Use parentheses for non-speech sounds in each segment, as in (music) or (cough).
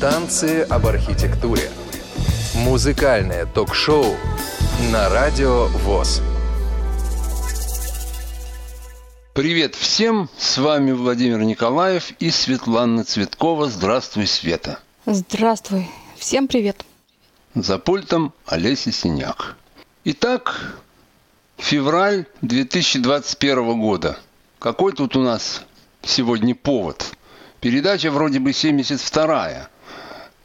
Танцы об архитектуре. Музыкальное ток-шоу на Радио ВОЗ. Привет всем! С вами Владимир Николаев и Светлана Цветкова. Здравствуй, Света. Здравствуй. Всем привет. За пультом Олеся Синяк. Итак, февраль 2021 года. Какой тут у нас сегодня повод? Передача вроде бы 72-я.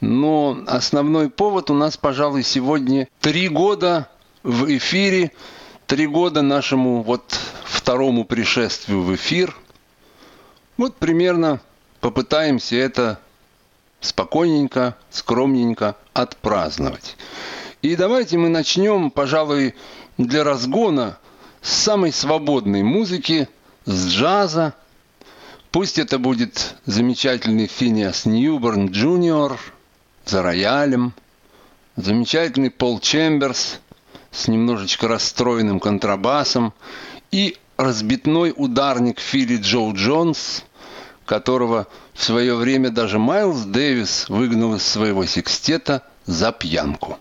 Но основной повод у нас, пожалуй, сегодня три года в эфире, три года нашему вот второму пришествию в эфир. Вот примерно попытаемся это спокойненько, скромненько отпраздновать. И давайте мы начнем, пожалуй, для разгона с самой свободной музыки, с джаза, Пусть это будет замечательный Финиас Ньюборн Джуниор за роялем, замечательный Пол Чемберс с немножечко расстроенным контрабасом и разбитной ударник Филли Джо Джонс, которого в свое время даже Майлз Дэвис выгнал из своего секстета за пьянку.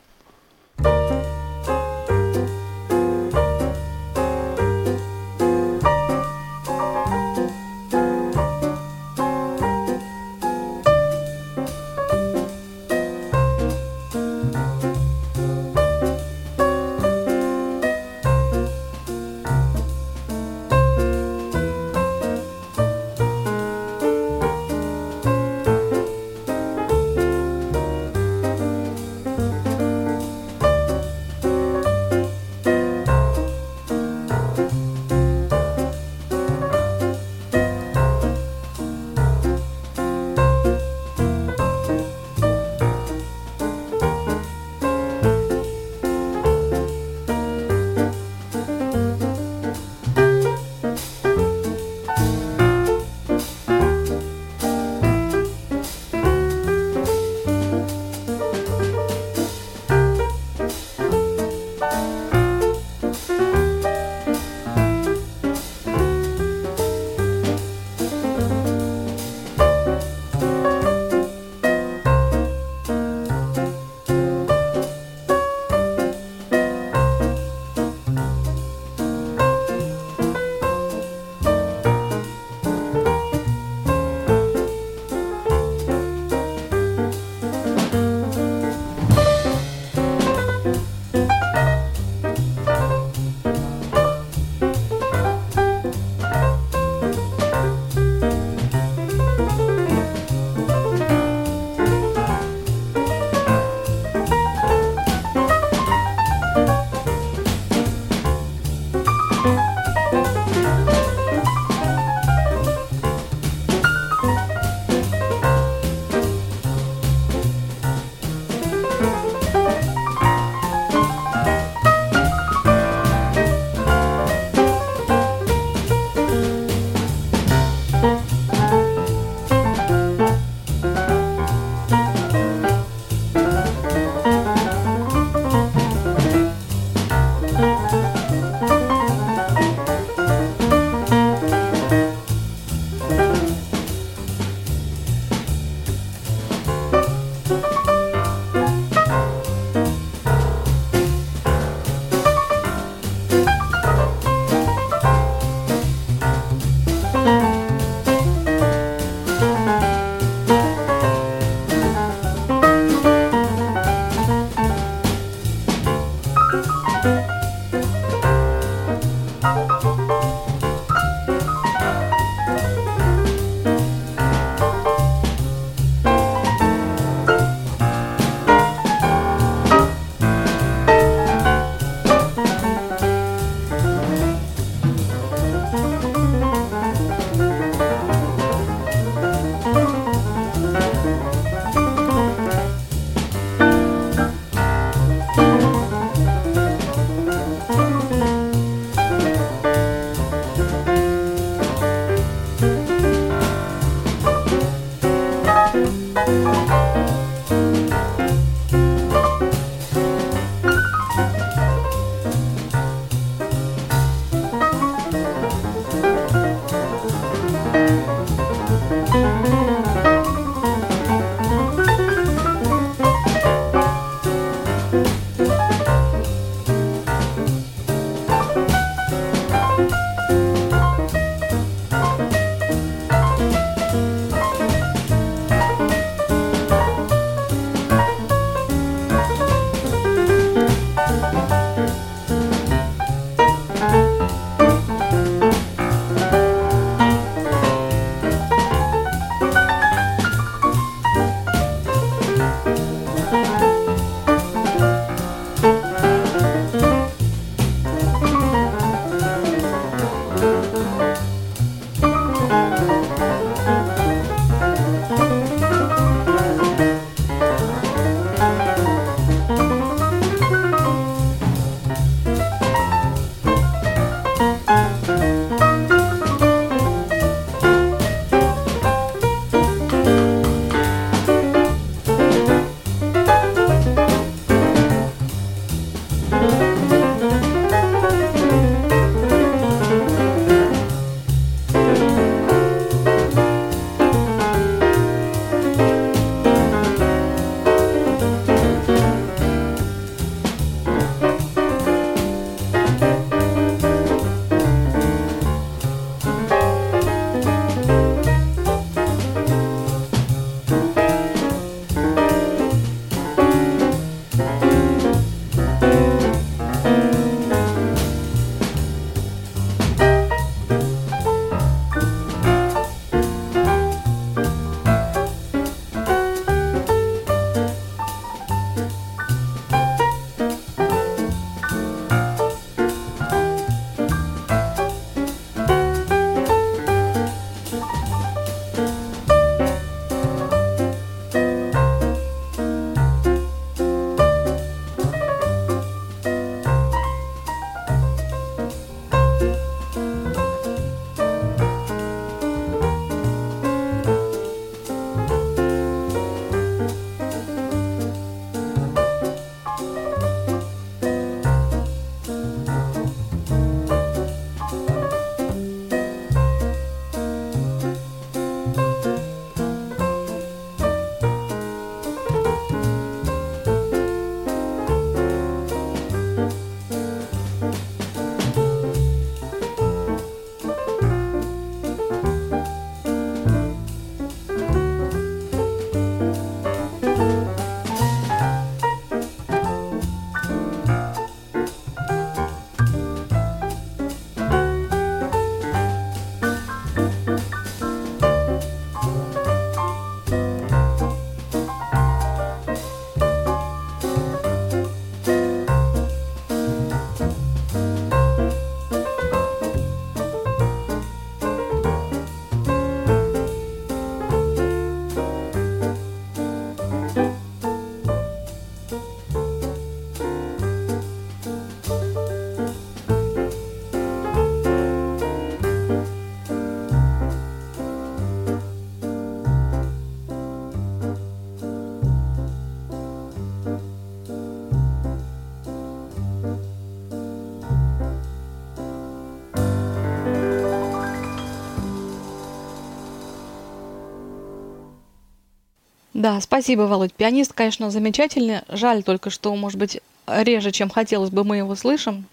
Да, спасибо, Володь. Пианист, конечно, замечательный. Жаль только, что, может быть, реже, чем хотелось бы, мы его слышим.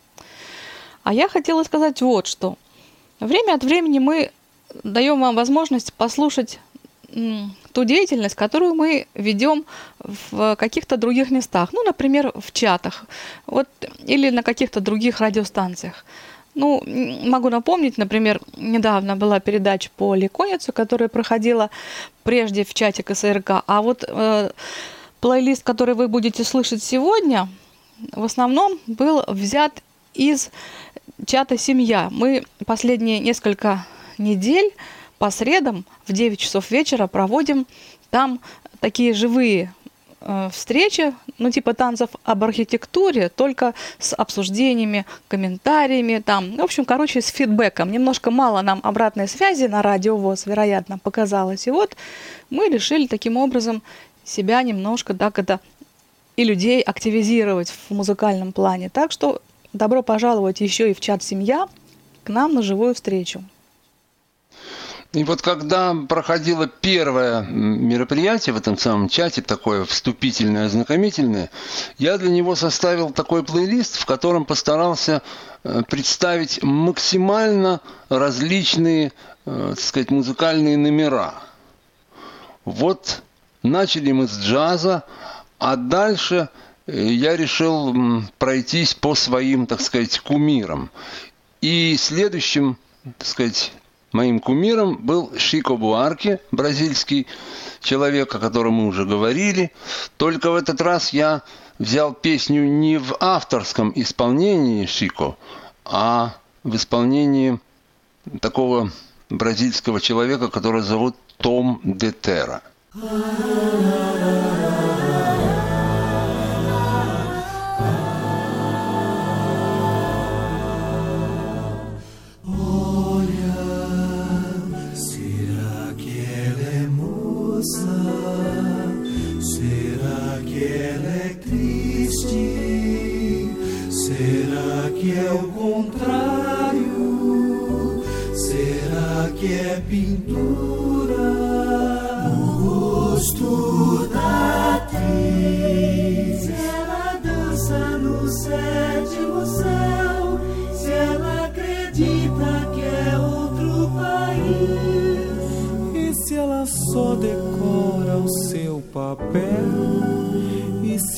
А я хотела сказать вот что. Время от времени мы даем вам возможность послушать ту деятельность, которую мы ведем в каких-то других местах, ну, например, в чатах, вот, или на каких-то других радиостанциях. Ну, могу напомнить, например, недавно была передача по Ликоницу, которая проходила прежде в чате КСРК, а вот э, плейлист, который вы будете слышать сегодня, в основном был взят из чата «Семья». Мы последние несколько недель по средам в 9 часов вечера проводим там такие живые встречи, ну типа танцев об архитектуре, только с обсуждениями, комментариями, там, в общем, короче, с фидбэком. Немножко мало нам обратной связи на радио ВОЗ, вероятно, показалось. И вот мы решили таким образом себя немножко, так это и людей активизировать в музыкальном плане. Так что добро пожаловать еще и в чат «Семья» к нам на живую встречу. И вот когда проходило первое мероприятие в этом самом чате, такое вступительное, ознакомительное, я для него составил такой плейлист, в котором постарался э, представить максимально различные, э, так сказать, музыкальные номера. Вот начали мы с джаза, а дальше э, я решил пройтись по своим, так сказать, кумирам. И следующим, так сказать, Моим кумиром был Шико Буарке, бразильский человек, о котором мы уже говорили. Только в этот раз я взял песню не в авторском исполнении Шико, а в исполнении такого бразильского человека, который зовут Том Детера.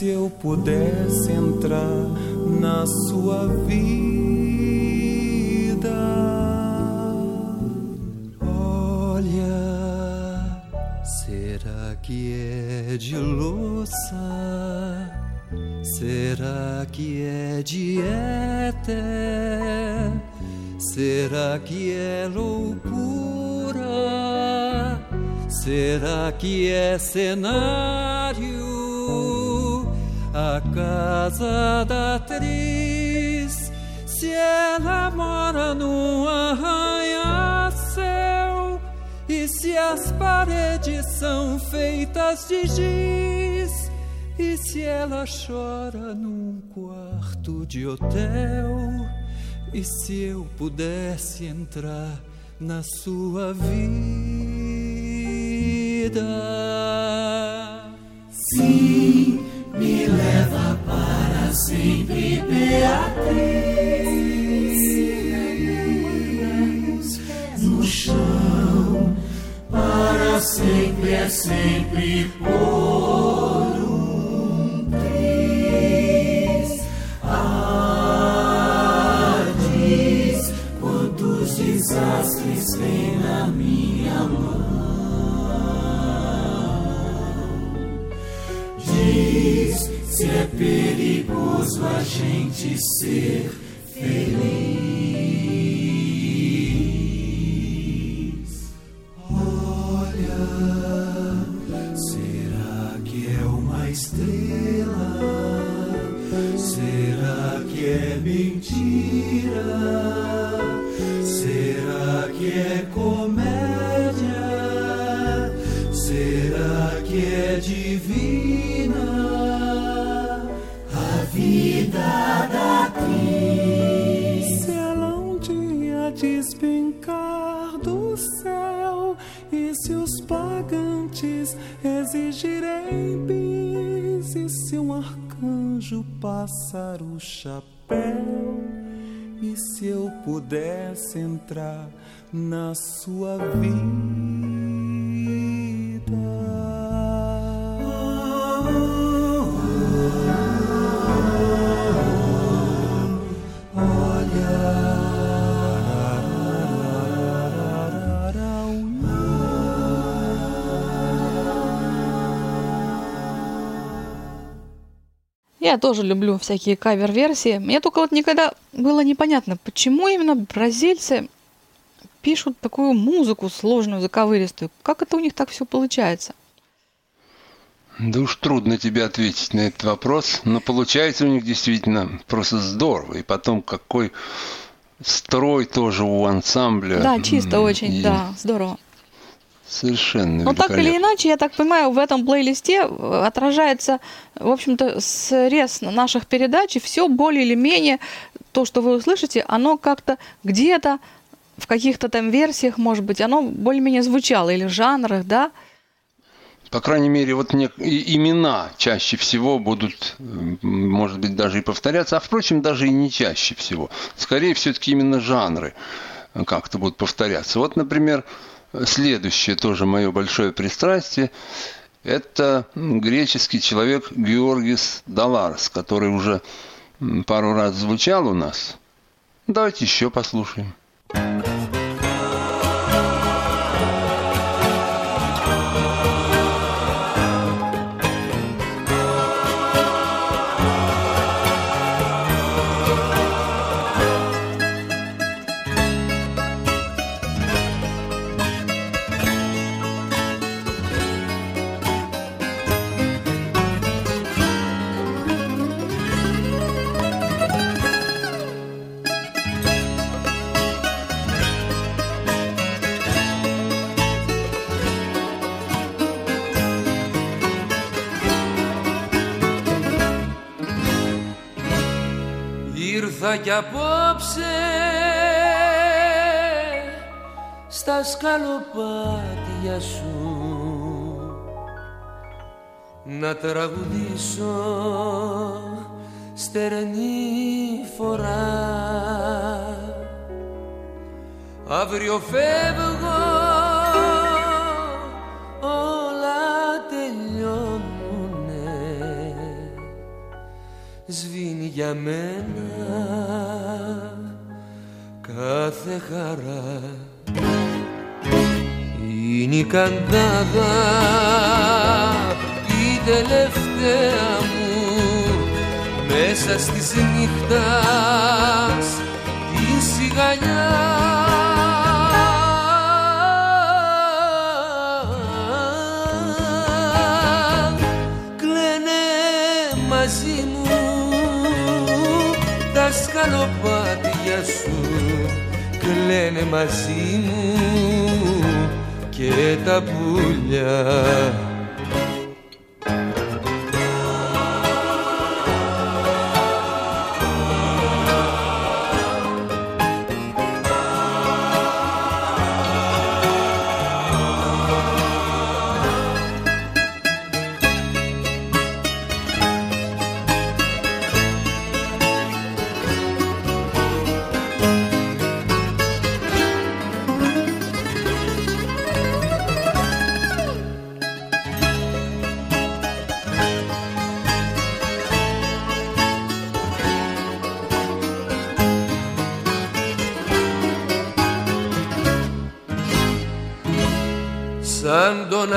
Se eu pudesse entrar na sua vida. Olha, será que é de louça? Será que é de éter? Será que é loucura? Será que é cenário? a casa da atriz. Se ela mora num arranha-céu e se as paredes são feitas de giz. E se ela chora num quarto de hotel? E se eu pudesse entrar na sua vida? Sim me leva para sempre, Beatriz. No chão, para sempre é sempre por um triz. Ah, diz quantos desastres tem na minha mão. Se é perigoso a gente ser feliz. Pudesse entrar na sua vida Я тоже люблю всякие кавер-версии. Мне только вот никогда было непонятно, почему именно бразильцы пишут такую музыку сложную, заковыристую. Как это у них так все получается? Да уж трудно тебе ответить на этот вопрос, но получается у них действительно просто здорово. И потом какой строй тоже у ансамбля. Да, чисто очень, и... да, здорово. Совершенно Ну, так или иначе, я так понимаю, в этом плейлисте э, отражается, в общем-то, срез наших передач, и все более или менее то, что вы услышите, оно как-то где-то в каких-то там версиях, может быть, оно более-менее звучало, или жанрах, да? По крайней мере, вот не, имена чаще всего будут, может быть, даже и повторяться, а, впрочем, даже и не чаще всего. Скорее, все-таки именно жанры как-то будут повторяться. Вот, например, следующее тоже мое большое пристрастие – это греческий человек Георгис Даларс, который уже пару раз звучал у нас. Давайте еще послушаем. Κι απόψε στα σκαλοπάτια σου να τραγουδήσω στερνή φορά. Αύριο φεύγω σβήνει για μένα κάθε χαρά. Είναι η καντάδα η τελευταία μου. Μέσα στις νύχτας τη σιγαλιά σκαλοπάτια σου κλαίνε μαζί μου και τα πουλιά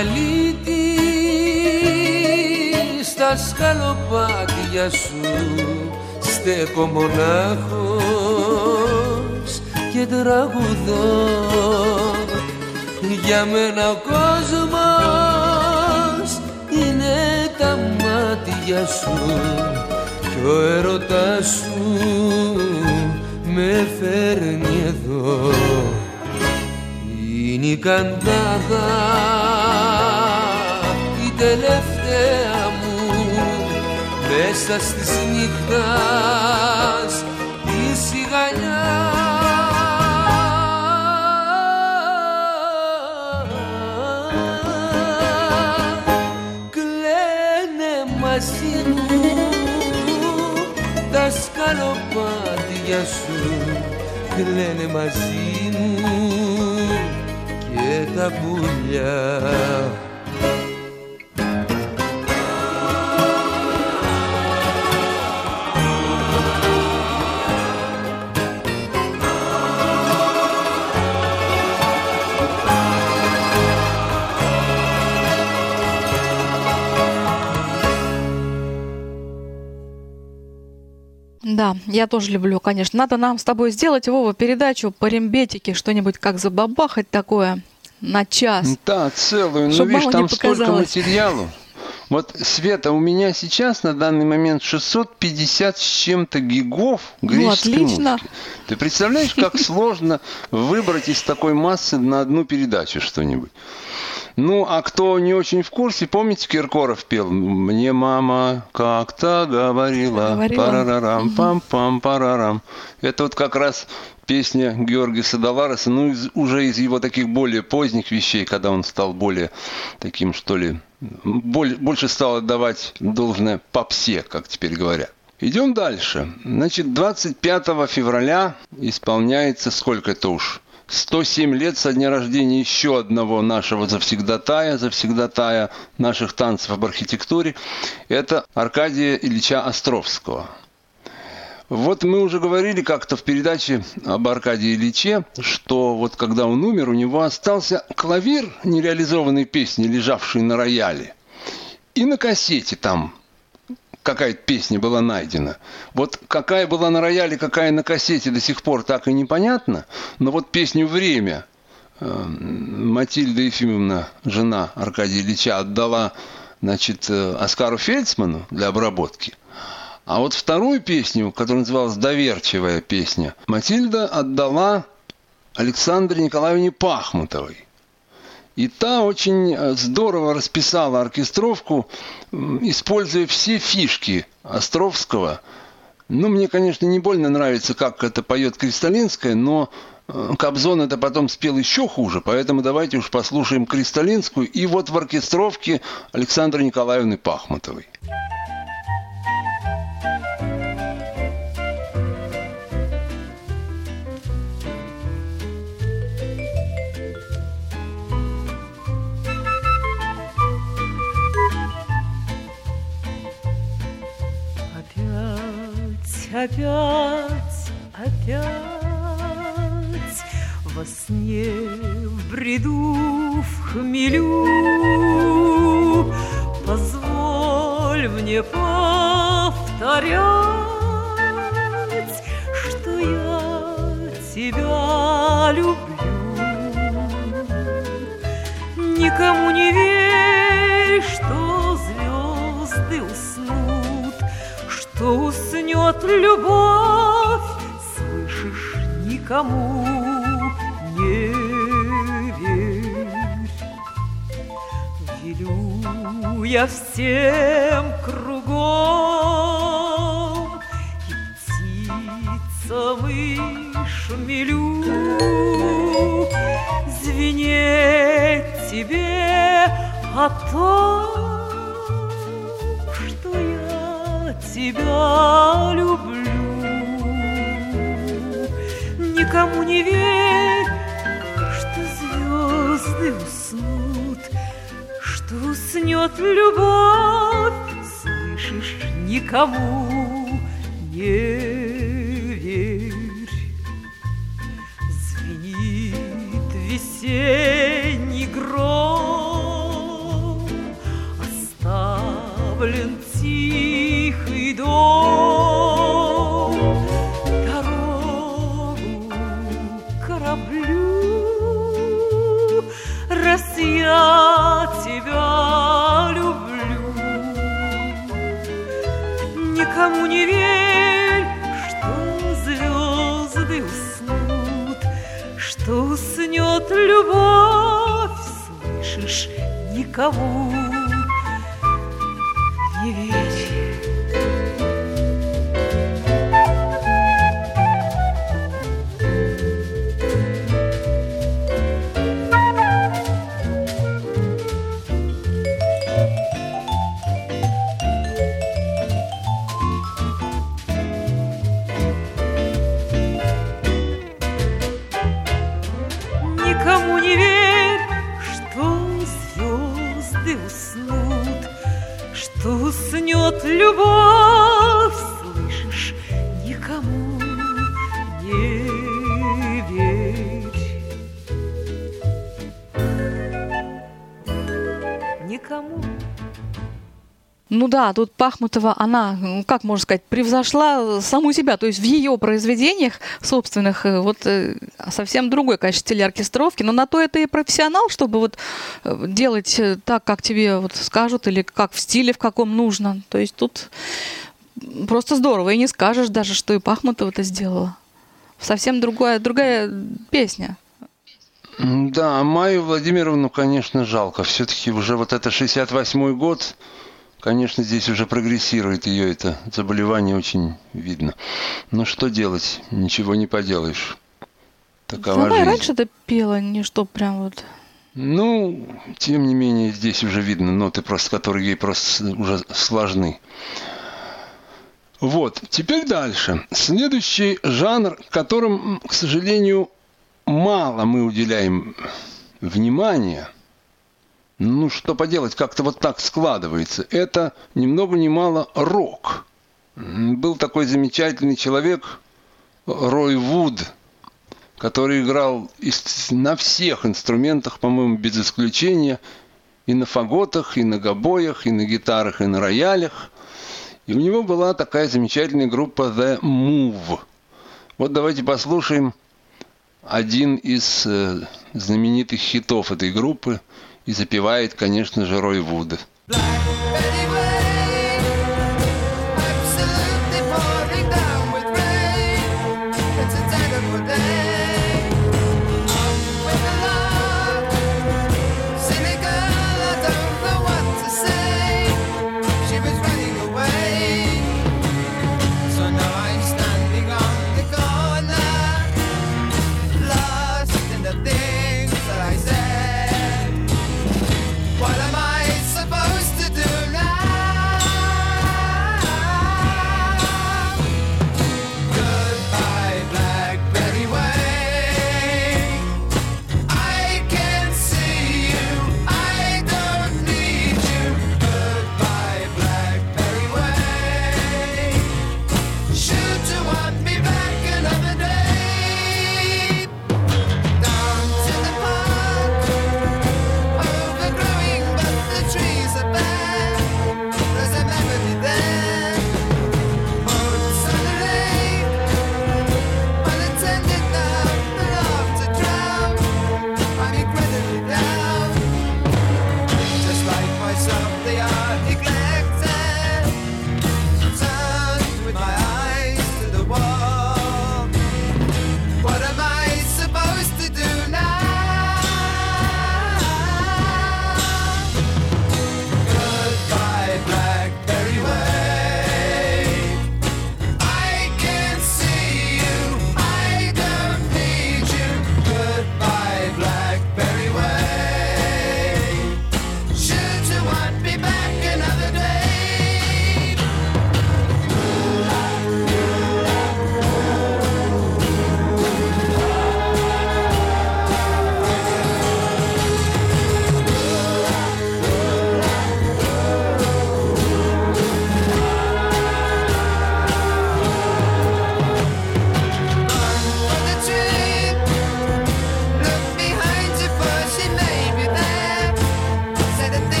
αλήτη στα σκαλοπάτια σου. Στέκω μονάχος και τραγουδώ. Για μένα ο κόσμος είναι τα μάτια σου. Κι ο έρωτας σου με φέρνει εδώ. Είναι η καντάδα η τελευταία μου. Μέσα στις νύχτας τη σιγαλιά πράσινου τα σκαλοπάτια σου. Κλαίνε μαζί μου και τα πουλιά Да, я тоже люблю, конечно. Надо нам с тобой сделать, Вова, передачу по рембетике, что-нибудь как забабахать такое на час. Да, целую. Ну, видишь, там столько материалу. Вот, Света, у меня сейчас на данный момент 650 с чем-то гигов греческой ну, отлично. музыки. Ты представляешь, как (laughs) сложно выбрать из такой массы на одну передачу что-нибудь? Ну, а кто не очень в курсе, помните, Киркоров пел «Мне мама как-то говорила, говорила. парарарам, пам-пам, парарам». Это вот как раз песня Георгия Садовареса, ну, из, уже из его таких более поздних вещей, когда он стал более таким, что ли, более, больше стал отдавать должное попсе, как теперь говорят. Идем дальше. Значит, 25 февраля исполняется сколько это уж? 107 лет со дня рождения еще одного нашего завсегдатая, завсегдатая наших танцев об архитектуре. Это Аркадия Ильича Островского. Вот мы уже говорили как-то в передаче об Аркадии Ильиче, что вот когда он умер, у него остался клавир нереализованной песни, лежавший на рояле. И на кассете там какая-то песня была найдена. Вот какая была на рояле, какая на кассете до сих пор так и непонятно. Но вот песню «Время» э, Матильда Ефимовна, жена Аркадия Ильича, отдала значит, э, Оскару Фельдсману для обработки. А вот вторую песню, которая называлась «Доверчивая песня», Матильда отдала Александре Николаевне Пахмутовой. И та очень э, здорово расписала оркестровку, используя все фишки Островского. Ну, мне, конечно, не больно нравится, как это поет Кристалинская, но э, Кобзон это потом спел еще хуже, поэтому давайте уж послушаем Кристалинскую и вот в оркестровке Александры Николаевны Пахмутовой. Опять, опять Во сне, в бреду, в хмелю. Позволь мне повторять Что я тебя люблю. Никому не верь, Что уснет любовь, слышишь, никому не верь. Велю я всем кругом и птицам и шмелю звенеть тебе о том, тебя люблю. Никому не верь, что звезды уснут, что уснет любовь, слышишь, никому не верь. Звенит весенний любовь, слышишь, никому да, тут Пахмутова, она, как можно сказать, превзошла саму себя. То есть в ее произведениях собственных э, вот э, совсем другой, конечно, стиль оркестровки. Но на то это и профессионал, чтобы вот э, делать так, как тебе вот скажут, или как в стиле, в каком нужно. То есть тут просто здорово. И не скажешь даже, что и Пахмутова это сделала. Совсем другая, другая песня. Да, Майю Владимировну, конечно, жалко. Все-таки уже вот это 68-й год, конечно, здесь уже прогрессирует ее это заболевание, очень видно. Но что делать? Ничего не поделаешь. Такова и жизнь. раньше-то пела, не что прям вот... Ну, тем не менее, здесь уже видно ноты, просто которые ей просто уже сложны. Вот, теперь дальше. Следующий жанр, которым, к сожалению, мало мы уделяем внимания. Ну, что поделать, как-то вот так складывается. Это ни много ни мало рок. Был такой замечательный человек Рой Вуд, который играл на всех инструментах, по-моему, без исключения. И на фаготах, и на гобоях, и на гитарах, и на роялях. И у него была такая замечательная группа The Move. Вот давайте послушаем один из э, знаменитых хитов этой группы. И запевает, конечно же, Рой Вуд. Absolutely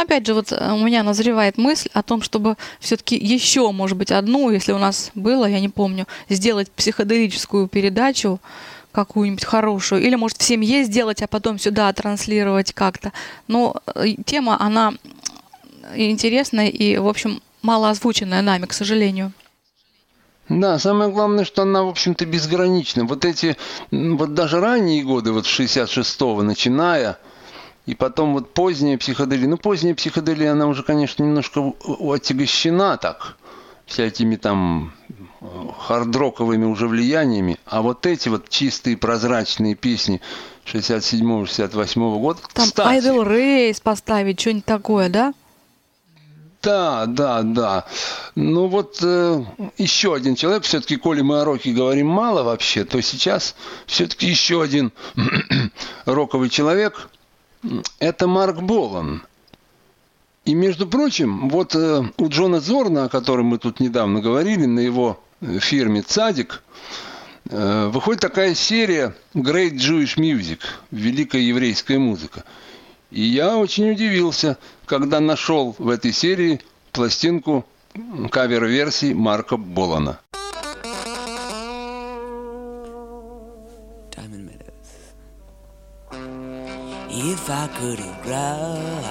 Опять же, вот э, у меня назревает мысль о том, чтобы все-таки еще, может быть, одну, если у нас было, я не помню, сделать психоделическую передачу какую-нибудь хорошую, или, может, в семье сделать, а потом сюда транслировать как-то. Но э, тема, она интересная и, в общем, мало озвученная нами, к сожалению. Да, самое главное, что она, в общем-то, безгранична. Вот эти, вот даже ранние годы, вот с 66-го начиная, и потом вот поздняя психоделия. Ну, поздняя психоделия, она уже, конечно, немножко отягощена так, всякими там э, хардроковыми уже влияниями. А вот эти вот чистые прозрачные песни 67-68 года, Там кстати, Idle Race поставить, что-нибудь такое, да? Да, да, да. Ну вот э, еще один человек, все-таки, коли мы о роке говорим мало вообще, то сейчас все-таки еще один (clears throat) роковый человек, это Марк Болан. И, между прочим, вот э, у Джона Зорна, о котором мы тут недавно говорили, на его э, фирме «Цадик», э, выходит такая серия «Great Jewish Music» – «Великая еврейская музыка». И я очень удивился, когда нашел в этой серии пластинку кавер-версии Марка Болана. If I could have ground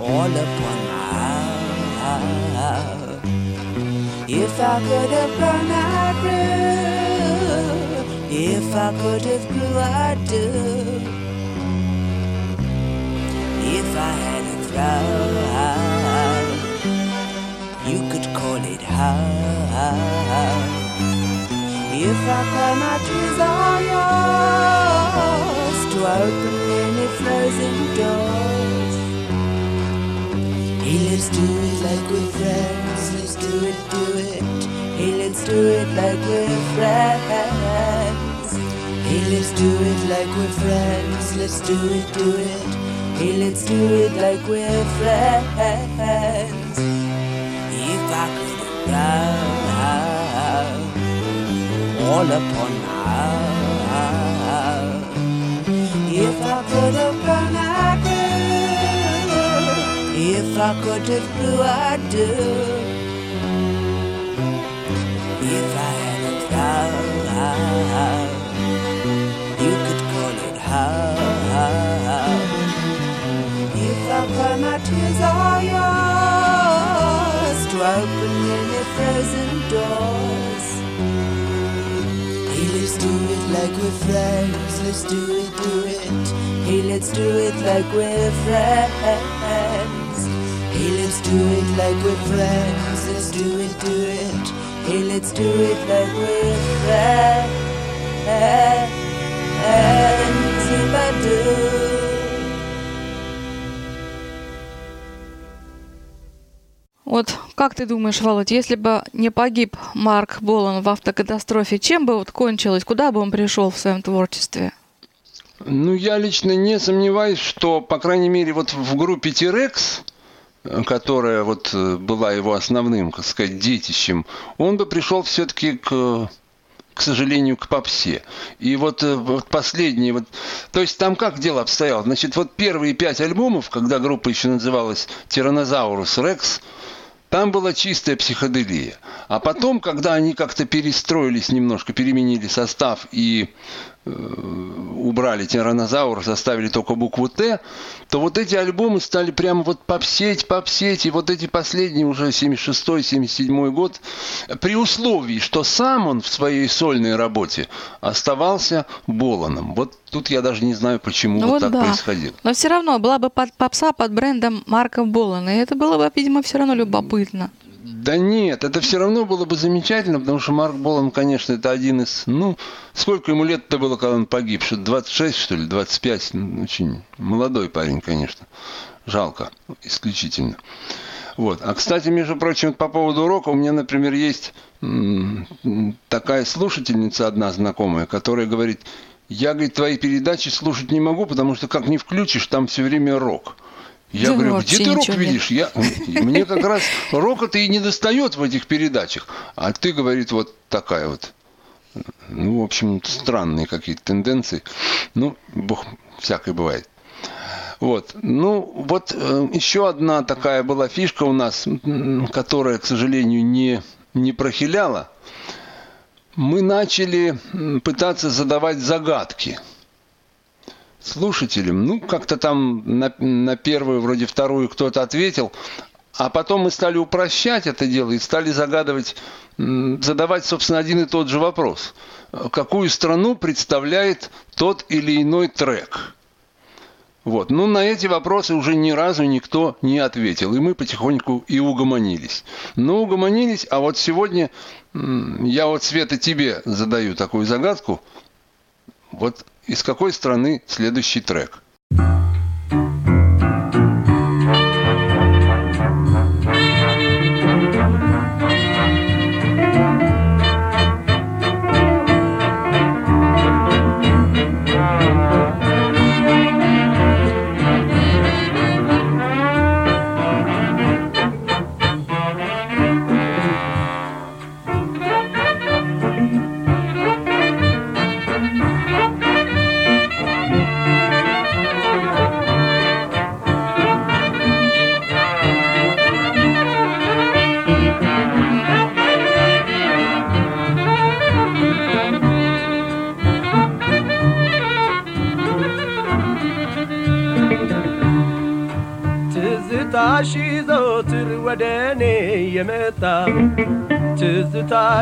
all upon my If I could have grown, I'd grow. If I could have grew, I'd do. If I had a throne, you could call it home. If I climb my trees yours to open any frozen doors. Hey, let's do it like we're friends. Let's do it, do it. Hey, let's do it like we're friends. Hey, let's do it like we're friends. Let's do it, do it. Hey, let's do it like we're friends. If I could have all upon my If I could have gone, I could. If I could have grew, I'd do. If I had a crown, you could call it home. If I cry, my tears are yours to open any frozen do it like we're friends. Let's do it, do it. Hey, let's do it like we're friends. Hey, let's do it like we're friends. Let's do it, do it. Hey, let's do it like we're friends. If I do. Как ты думаешь, Володь, если бы не погиб Марк Болан в автокатастрофе, чем бы вот кончилось, куда бы он пришел в своем творчестве? Ну, я лично не сомневаюсь, что, по крайней мере, вот в группе T-Rex, которая вот э, была его основным, так сказать, детищем, он бы пришел все-таки к к сожалению, к попсе. И вот, э, вот последние, вот, то есть там как дело обстояло? Значит, вот первые пять альбомов, когда группа еще называлась Тиранозаурус Рекс, там была чистая психоделия. А потом, когда они как-то перестроились немножко, переменили состав и убрали тиранозавр, заставили только букву Т, то вот эти альбомы стали прямо вот попсеть, попсеть. И вот эти последние, уже 76-77 год, при условии, что сам он в своей сольной работе оставался Боланом. Вот тут я даже не знаю, почему Ну вот вот так да. происходило. Но все равно была бы под- попса под брендом Марка Болана, и это было бы, видимо, все равно любопытно. Да нет, это все равно было бы замечательно, потому что Марк Болан, конечно, это один из... Ну, сколько ему лет-то было, когда он погиб? Что 26, что ли, 25? Ну, Очень молодой парень, конечно. Жалко, исключительно. Вот. А, кстати, между прочим, по поводу урока, у меня, например, есть такая слушательница одна знакомая, которая говорит, я, говорит, твои передачи слушать не могу, потому что как не включишь, там все время рок. Я Да говорю, где ты рок нет. видишь? Я, мне как раз рока-то и не достает в этих передачах. А ты, говорит, вот такая вот. Ну, в общем, странные какие-то тенденции. Ну, бог всякое бывает. Вот. Ну, вот э, еще одна такая была фишка у нас, которая, к сожалению, не, не прохиляла. Мы начали пытаться задавать загадки слушателям. Ну, как-то там на, на первую, вроде вторую кто-то ответил, а потом мы стали упрощать это дело и стали загадывать, задавать, собственно, один и тот же вопрос. Какую страну представляет тот или иной трек? Вот. Ну, на эти вопросы уже ни разу никто не ответил. И мы потихоньку и угомонились. Но угомонились, а вот сегодня я вот, Света, тебе задаю такую загадку. Вот из какой страны следующий трек?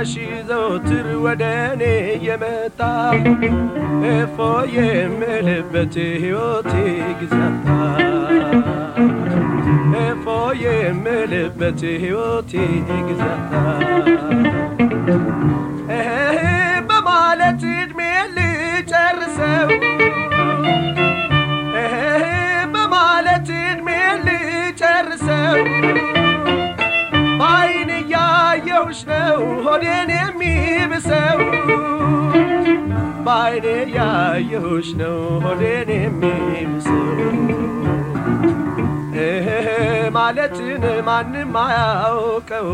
ትዝታሽ ዘወትር ወደ እኔ የመጣ እፎ የምልበት ሕይወቴ ጊዜያታ እፎ የምልበት ሕይወቴ ጊዜያታ ሆዴን የሚብሰው በዓይን እያየሁሽ ነው ሆዴን የሚብሰው። ማለትን ማንም አያውቀው።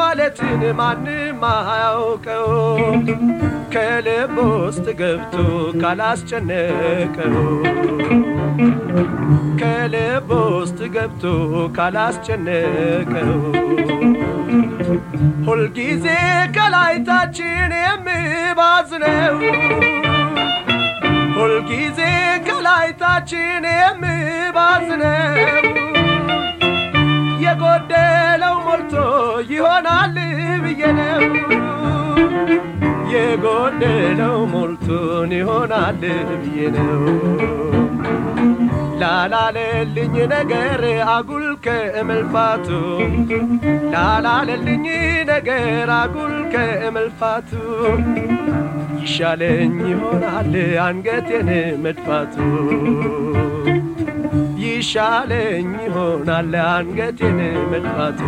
ማለትን ማንም አያውቀው። ከልብ ውስጥ ገብቶ ካላስጨነቀው። ከልብ ውስጥ ገብቶ ካላስጨነቀው ሁልጊዜ ከላይታችን የምባዝነው ሁልጊዜ ከላይታችን የምባዝነው የጎደለው ሞልቶ ይሆናል ብዬ ነው። የጎደለው ሞልቶን ይሆናል ብዬ ነው ላላለልኝ ነገር አጉል ከእምልፋቱ ላላለልኝ ነገር አጉል ከእምልፋቱ ይሻለኝ ይሆናል አንገቴን መድፋቱ ይሻለኝ ይሆናል አንገቴን መድፋቱ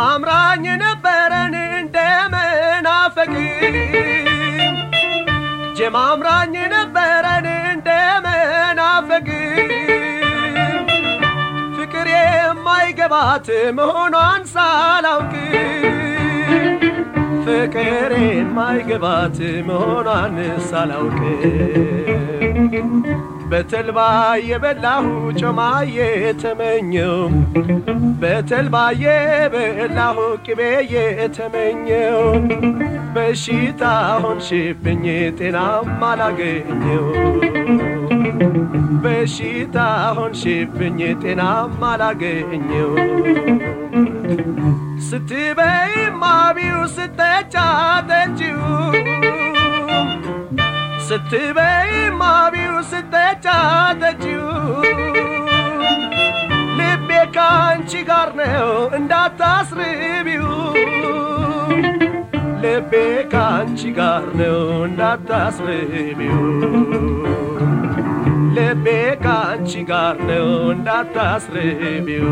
ጀማምራኝ ነበረን እንደ መናፈቅ ጀማምራኝ ነበረን እንደ መናፈቅ ፍቅር የማይገባት መሆኗን ሳላውቅ ፍቅር የማይገባት መሆኗን ሳላውቅ በተልባ የበላሁ ጮማ የተመኘው በተልባ የበላሁ ቅቤ የተመኘው በሽታ ሆንሽብኝ ጤናም አላገኘው። በሽታ ሆንሽብኝ ጤናም አላገኘው። ስትበይ ማቢው ስተጫ ጠጪው ስትበይ ማቢው ስተጫ ጠጪው ልቤ ካንቺ ጋር ነው እንዳታስርቢው። ልቤ ካንቺ ጋር ነው እንዳታስርቢው። ልቤ ካንቺ ጋር ነው እንዳታስርቢው።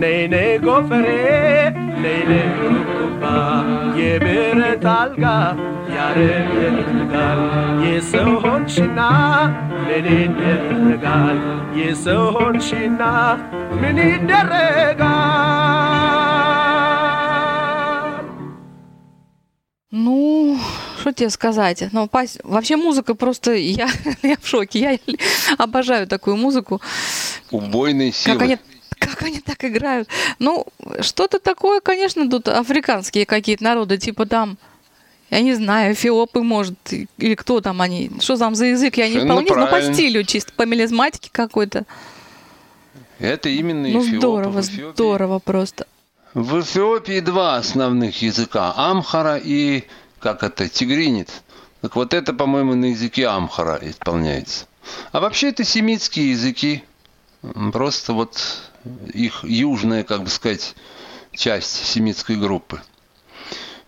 ነይ ነይ ጎፈሬ ነይ ነይ ኩባ የብረት አልጋ ያረጋል የሰው ሆንሽና ምን ይደረጋል የሰው ሆንሽና ምን ይደረጋል Ну, что тебе сказать? Ну, пас- вообще музыка просто... Я, (laughs) я в шоке. Я обожаю такую музыку. Убойные силы. Как они, как они так играют. Ну, что-то такое, конечно, тут африканские какие-то народы, типа там, я не знаю, эфиопы, может, или кто там они. Что там за язык, я не Совершенно вполне, но по правильно. стилю, чисто по мелизматике какой-то. Это именно Ну, Эфиопы. здорово, Эфиопии- здорово просто. В Эфиопии два основных языка. Амхара и, как это, тигринит. Так вот это, по-моему, на языке Амхара исполняется. А вообще это семитские языки. Просто вот их южная, как бы сказать, часть семитской группы.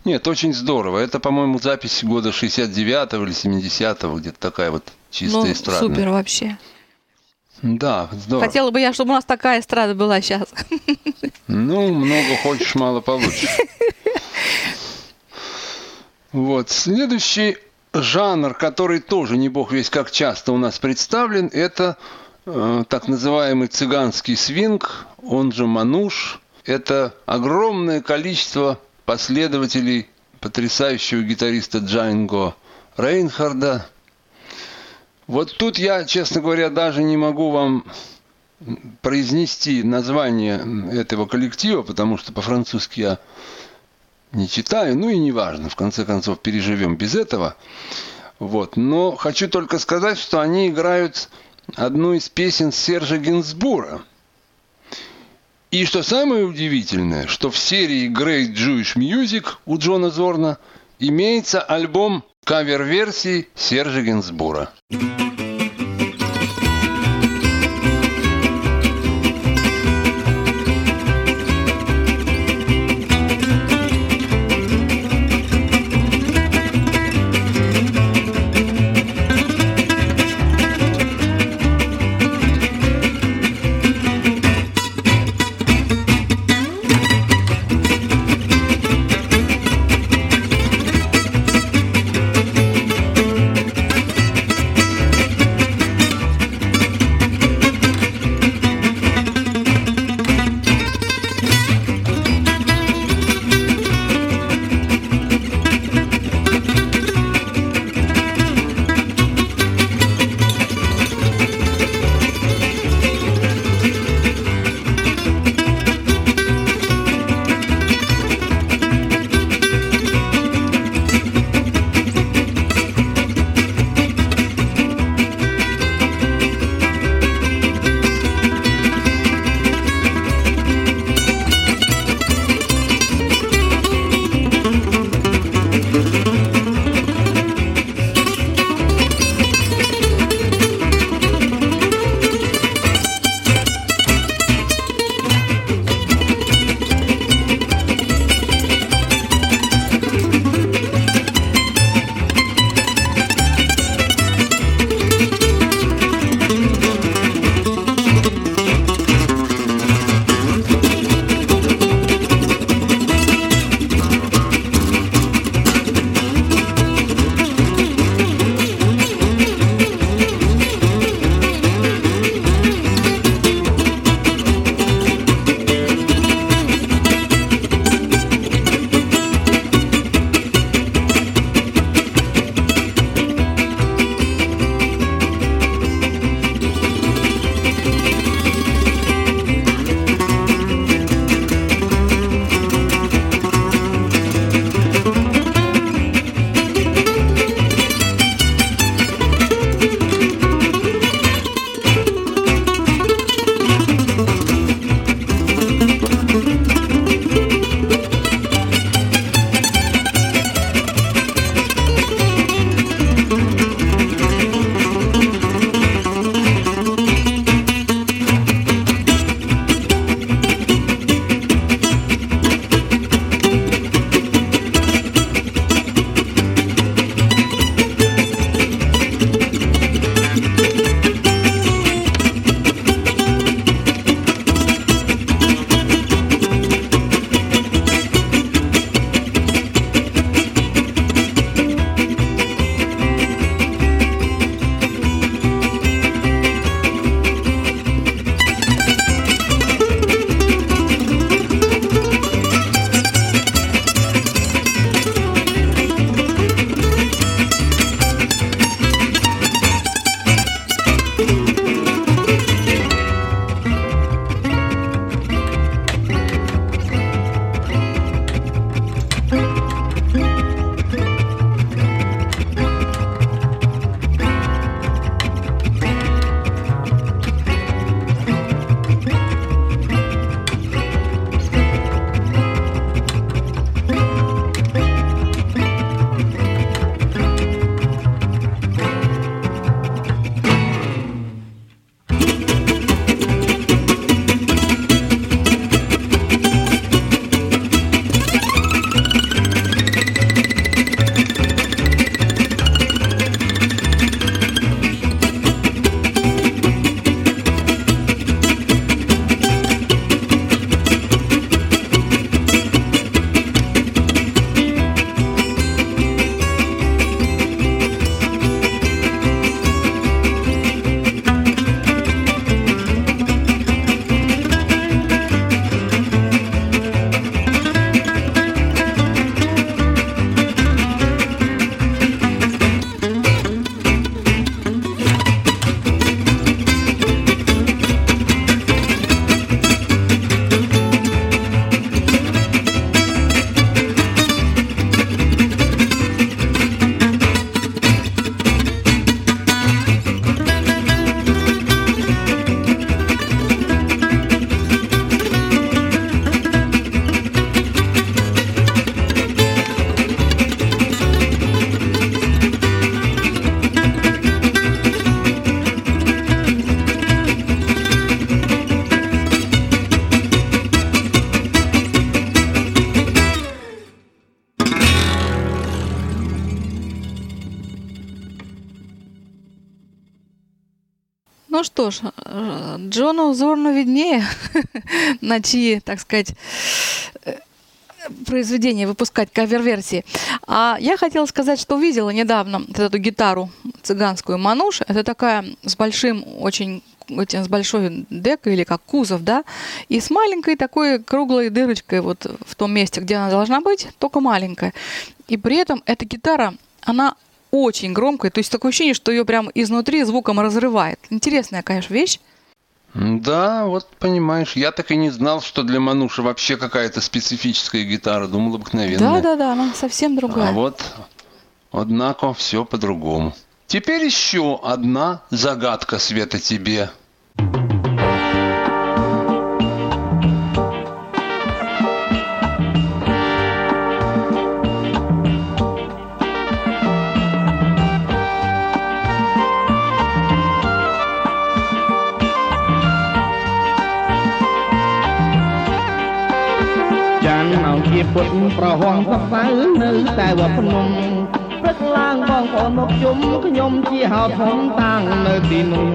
Нет, очень здорово. Это, по-моему, запись года 69-го или 70-го, где-то такая вот чистая ну, эстрадная. супер вообще. Да, здорово. Хотела бы я, чтобы у нас такая эстрада была сейчас. Ну, много хочешь, мало получишь. Вот. Следующий жанр, который тоже не бог весь как часто у нас представлен, это так называемый цыганский свинг, он же мануш. Это огромное количество последователей потрясающего гитариста Джанго Рейнхарда. Вот тут я, честно говоря, даже не могу вам произнести название этого коллектива, потому что по-французски я не читаю, ну и не важно, в конце концов переживем без этого. Вот. Но хочу только сказать, что они играют одну из песен Сержа Гинсбура. И что самое удивительное, что в серии Great Jewish Music у Джона Зорна имеется альбом кавер-версий Сержа Гинсбура. Thank на чьи, так сказать, э, произведения выпускать кавер-версии. А я хотела сказать, что увидела недавно вот эту гитару цыганскую «Мануш». Это такая с большим очень с большой декой или как кузов, да, и с маленькой такой круглой дырочкой вот в том месте, где она должна быть, только маленькая. И при этом эта гитара, она очень громкая, то есть такое ощущение, что ее прям изнутри звуком разрывает. Интересная, конечно, вещь. Да, вот понимаешь, я так и не знал, что для Мануши вообще какая-то специфическая гитара, думал обыкновенная. Да, да, да, она совсем другая. А вот, однако, все по-другому. Теперь еще одна загадка Света тебе. ជា ពុតប្រហងសសៅនៅតែវត្តភ្នំព្រឹកឡើងបងប្អូនមកជុំខ្ញុំជាហោធំតាំងនៅទីនោះ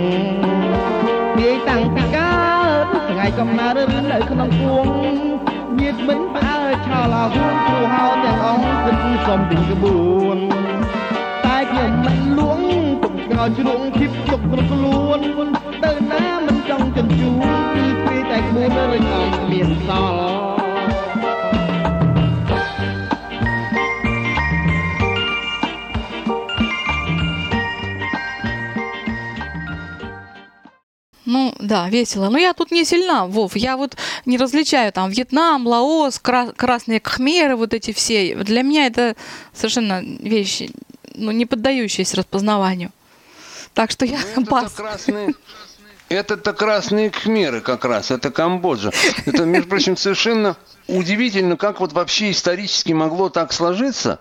នាយតាំងពីកើតថ្ងៃកំណើតឬនៅក្នុងគួងញាតមិនផ្អើឆោឡោហួនគ្រូហៅទាំងអង្គគិតសុំពីក្បួនតែខ្ញុំមិនលួងទុកក្រោយជ្រុងគិបទុកក្នុងខ្លួនទៅណាមិនចង់ជញ្ជូនគឺពេលតែក្បួនរឹងអង្គមានសល់ Ну, да, весело. Но я тут не сильна, Вов. Я вот не различаю там Вьетнам, Лаос, кра- красные кхмеры, вот эти все. Для меня это совершенно вещи, ну, не поддающиеся распознаванию. Так что я Ну, пас. красные, это-то красные кхмеры как раз, это Камбоджа. Это, между прочим, совершенно удивительно, как вот вообще исторически могло так сложиться,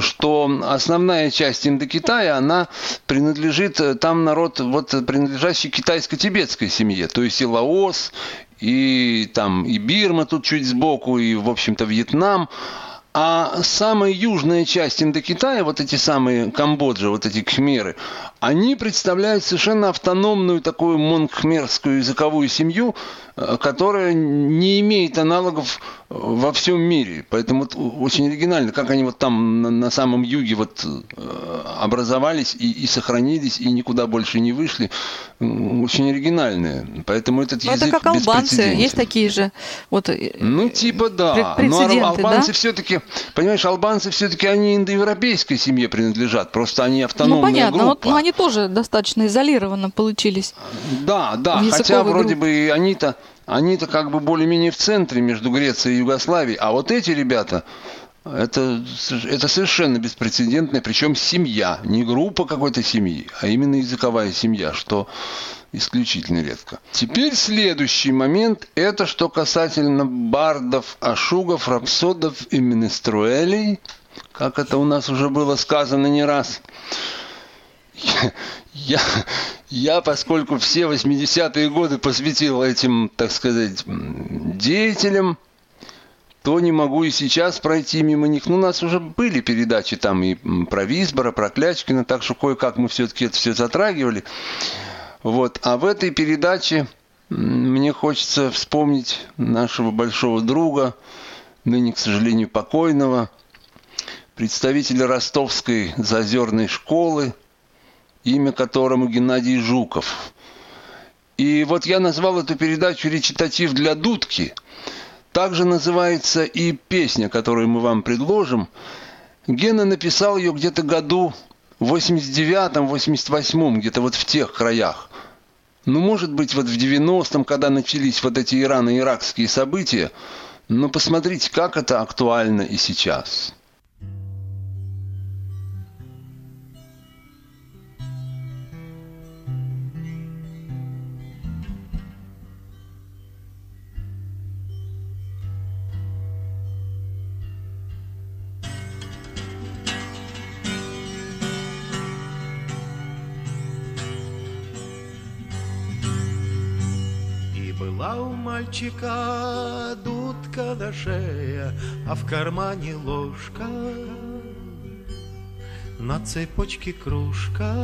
что основная часть Индокитая, она принадлежит, э, там народ, вот принадлежащий китайско-тибетской семье, то есть и Лаос, и там и Бирма тут чуть сбоку, и, в общем-то, Вьетнам. А самая южная часть Индокитая, вот эти самые Камбоджи, вот эти кхмеры, они представляют совершенно автономную такую монгхмерскую языковую семью, э, которая не имеет аналогов э, во всем мире. Поэтому вот очень оригинально, как они вот там на, на самом юге вот э, образовались и, и сохранились, и никуда больше не вышли. Очень оригинальные. Поэтому этот Ну, язык это как албанцы, есть такие же. Вот, Ну, типа да. Но албанцы да? все-таки, понимаешь, албанцы все-таки они индоевропейской семье принадлежат. Просто они ну, автономная понятно. Вот, группа. ну, они тоже достаточно изолированно получились. Да, да. Хотя языковой вроде бы и они-то, они-то как бы более-менее в центре между Грецией и Югославией. А вот эти ребята, это, это совершенно беспрецедентная, причем семья, не группа какой-то семьи, а именно языковая семья, что исключительно редко. Теперь следующий момент, это что касательно бардов, ашугов, рапсодов и менеструэлей, как это у нас уже было сказано не раз. Я, я, поскольку все 80-е годы посвятил этим, так сказать, деятелям, то не могу и сейчас пройти мимо них. Ну, у нас уже были передачи там и про Висбора, про Клячкина, так что кое-как мы все-таки это все затрагивали. Вот. А в этой передаче мне хочется вспомнить нашего большого друга, ныне, к сожалению, покойного, представителя ростовской зазерной школы, имя которому Геннадий Жуков. И вот я назвал эту передачу «Речитатив для дудки». Также называется и песня, которую мы вам предложим. Гена написал ее где-то году в 89-м, 88-м, где-то вот в тех краях. Ну, может быть, вот в 90-м, когда начались вот эти ирано-иракские события. Но посмотрите, как это актуально и сейчас. Была у мальчика дудка на шее, а в кармане ложка, на цепочке кружка.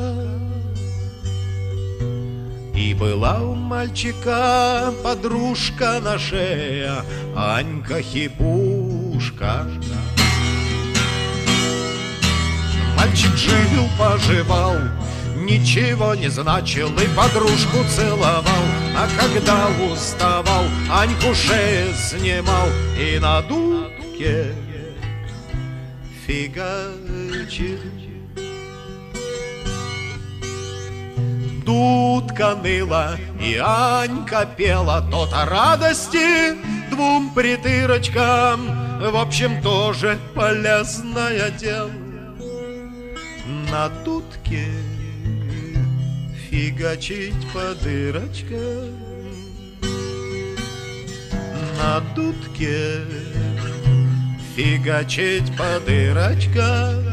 И была у мальчика подружка на шее, Анька хипушка. Мальчик жил, поживал, ничего не значил И подружку целовал, а когда уставал Аньку шею снимал и на дудке фигачил. Дудка ныла, и Анька пела Тот о радости двум притырочкам. В общем, тоже полезное дело. На дудке фигачить по дырочкам На дудке фигачить по дырочкам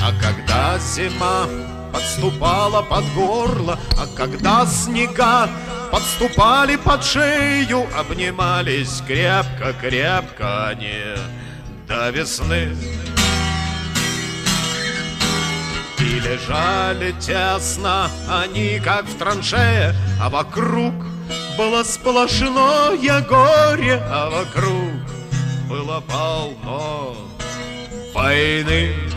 А когда зима подступала под горло, а когда снега подступали под шею, обнимались крепко-крепко они до весны. Лежали тесно они, как в траншее, а вокруг было сплошное горе, а вокруг было полно войны.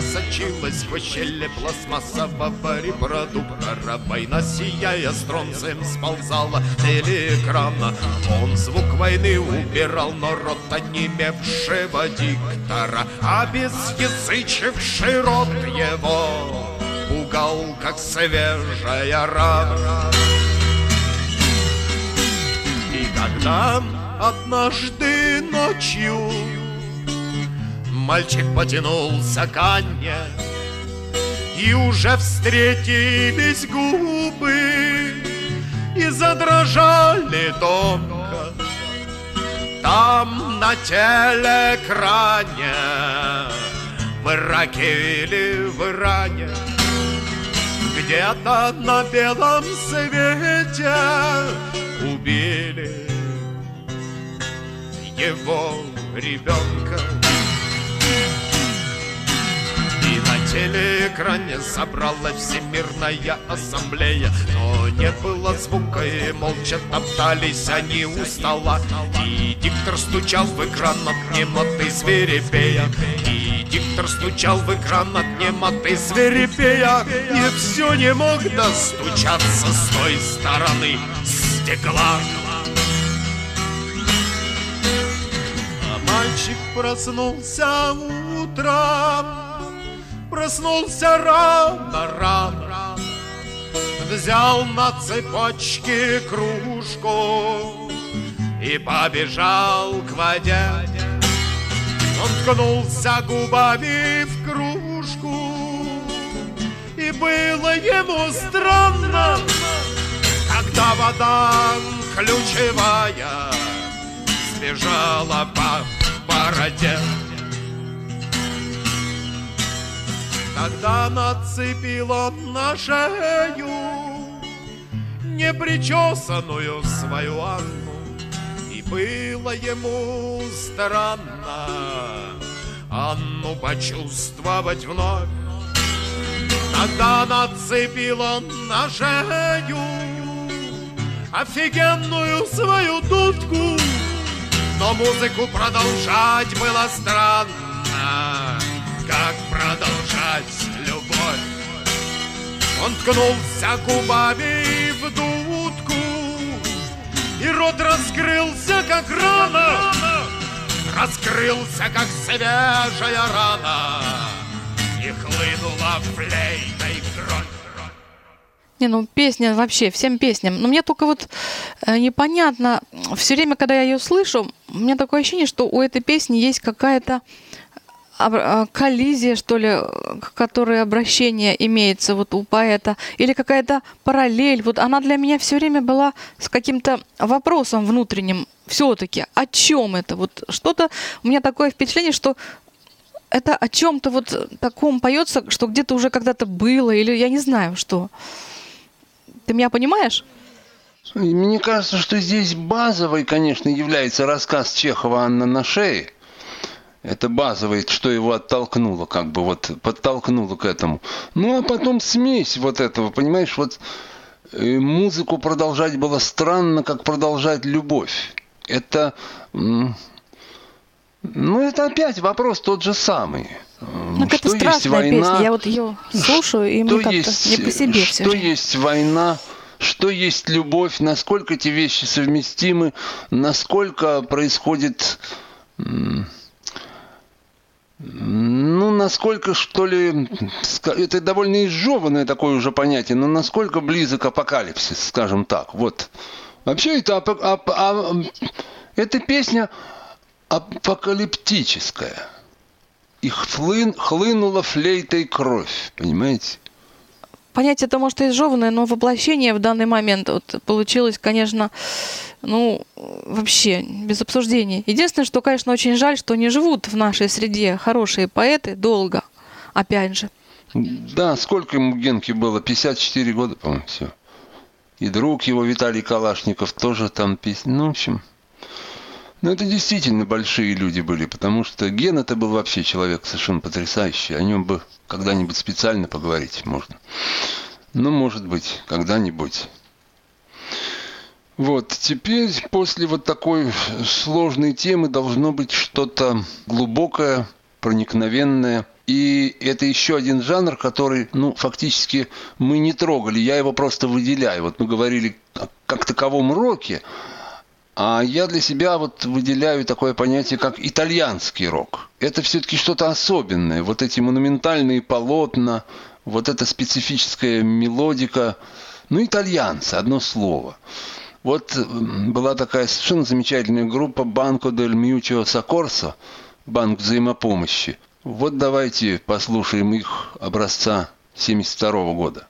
Сочилась в ущелье пластмассового репродуктора Война, сияя стронцем, сползала телеэкрана Он звук войны убирал, но рот онемевшего диктора Обезъязычивший рот его пугал, как свежая рана. И когда однажды ночью Мальчик потянулся к Анне И уже встретились губы И задрожали тонко. Там на телеэкране В Ираке или в Иране Где-то на белом свете Убили его ребенка телеэкране собралась всемирная ассамблея Но не было звука и молча топтались они у стола. И диктор стучал в экран от немоты свирепея И диктор стучал в экран от немоты свирепея И все не мог достучаться с той стороны стекла. Мальчик проснулся утром, проснулся рано-рано, Взял на цепочке кружку и побежал к воде. Он ткнулся губами в кружку, и было ему странно, когда вода ключевая сбежала по бороде. Тогда нацепил он на шею непричесанную свою Анну, и было ему странно Анну почувствовать вновь. Тогда нацепил он на шею офигенную свою дудку, но музыку продолжать было странно, как продолжать любовь. Он ткнулся губами в дудку, и рот раскрылся, как рана, раскрылся, как свежая рана, и хлынула флейтой кровь. Не, ну песня вообще, всем песням. Но мне только вот э, непонятно, все время, когда я ее слышу, у меня такое ощущение, что у этой песни есть какая-то коллизия, что ли, к которой обращение имеется вот у поэта, или какая-то параллель. Вот она для меня все время была с каким-то вопросом внутренним все-таки. О чем это? Вот что-то, у меня такое впечатление, что это о чем-то вот таком поется, что где-то уже когда-то было, или я не знаю, что. Ты меня понимаешь? Мне кажется, что здесь базовой, конечно, является рассказ Чехова «Анна на шее». Это базовое, что его оттолкнуло, как бы вот подтолкнуло к этому. Ну а потом смесь вот этого, понимаешь, вот э, музыку продолжать было странно, как продолжать любовь. Это, ну это опять вопрос тот же самый. Ну, это страшная война, песня. Я вот ее (laughs) слушаю, и мне как-то не по себе все. Что есть война, что есть любовь, насколько эти вещи совместимы, насколько происходит... Ну, насколько, что ли, это довольно изжеванное такое уже понятие, но насколько близок апокалипсис, скажем так. Вот. Вообще это, ап, ап, ап, эта песня апокалиптическая. Их хлын, хлынула флейтой кровь, понимаете? Понятие это может и изжеванное, но воплощение в данный момент вот получилось, конечно, ну, вообще, без обсуждений. Единственное, что, конечно, очень жаль, что не живут в нашей среде хорошие поэты долго, опять же. Да, сколько ему Генке было? 54 года, по-моему, все. И друг его, Виталий Калашников, тоже там. Ну, в общем, ну, это действительно большие люди были, потому что Ген это был вообще человек совершенно потрясающий. О нем бы когда-нибудь специально поговорить можно. Ну, может быть, когда-нибудь. Вот, теперь после вот такой сложной темы должно быть что-то глубокое, проникновенное. И это еще один жанр, который, ну, фактически мы не трогали. Я его просто выделяю. Вот мы говорили как таковом роке, а я для себя вот выделяю такое понятие, как итальянский рок. Это все-таки что-то особенное. Вот эти монументальные полотна, вот эта специфическая мелодика. Ну, итальянцы, одно слово. Вот была такая совершенно замечательная группа Банко дель Мьючио Сокорсо, банк взаимопомощи. Вот давайте послушаем их образца 72 года.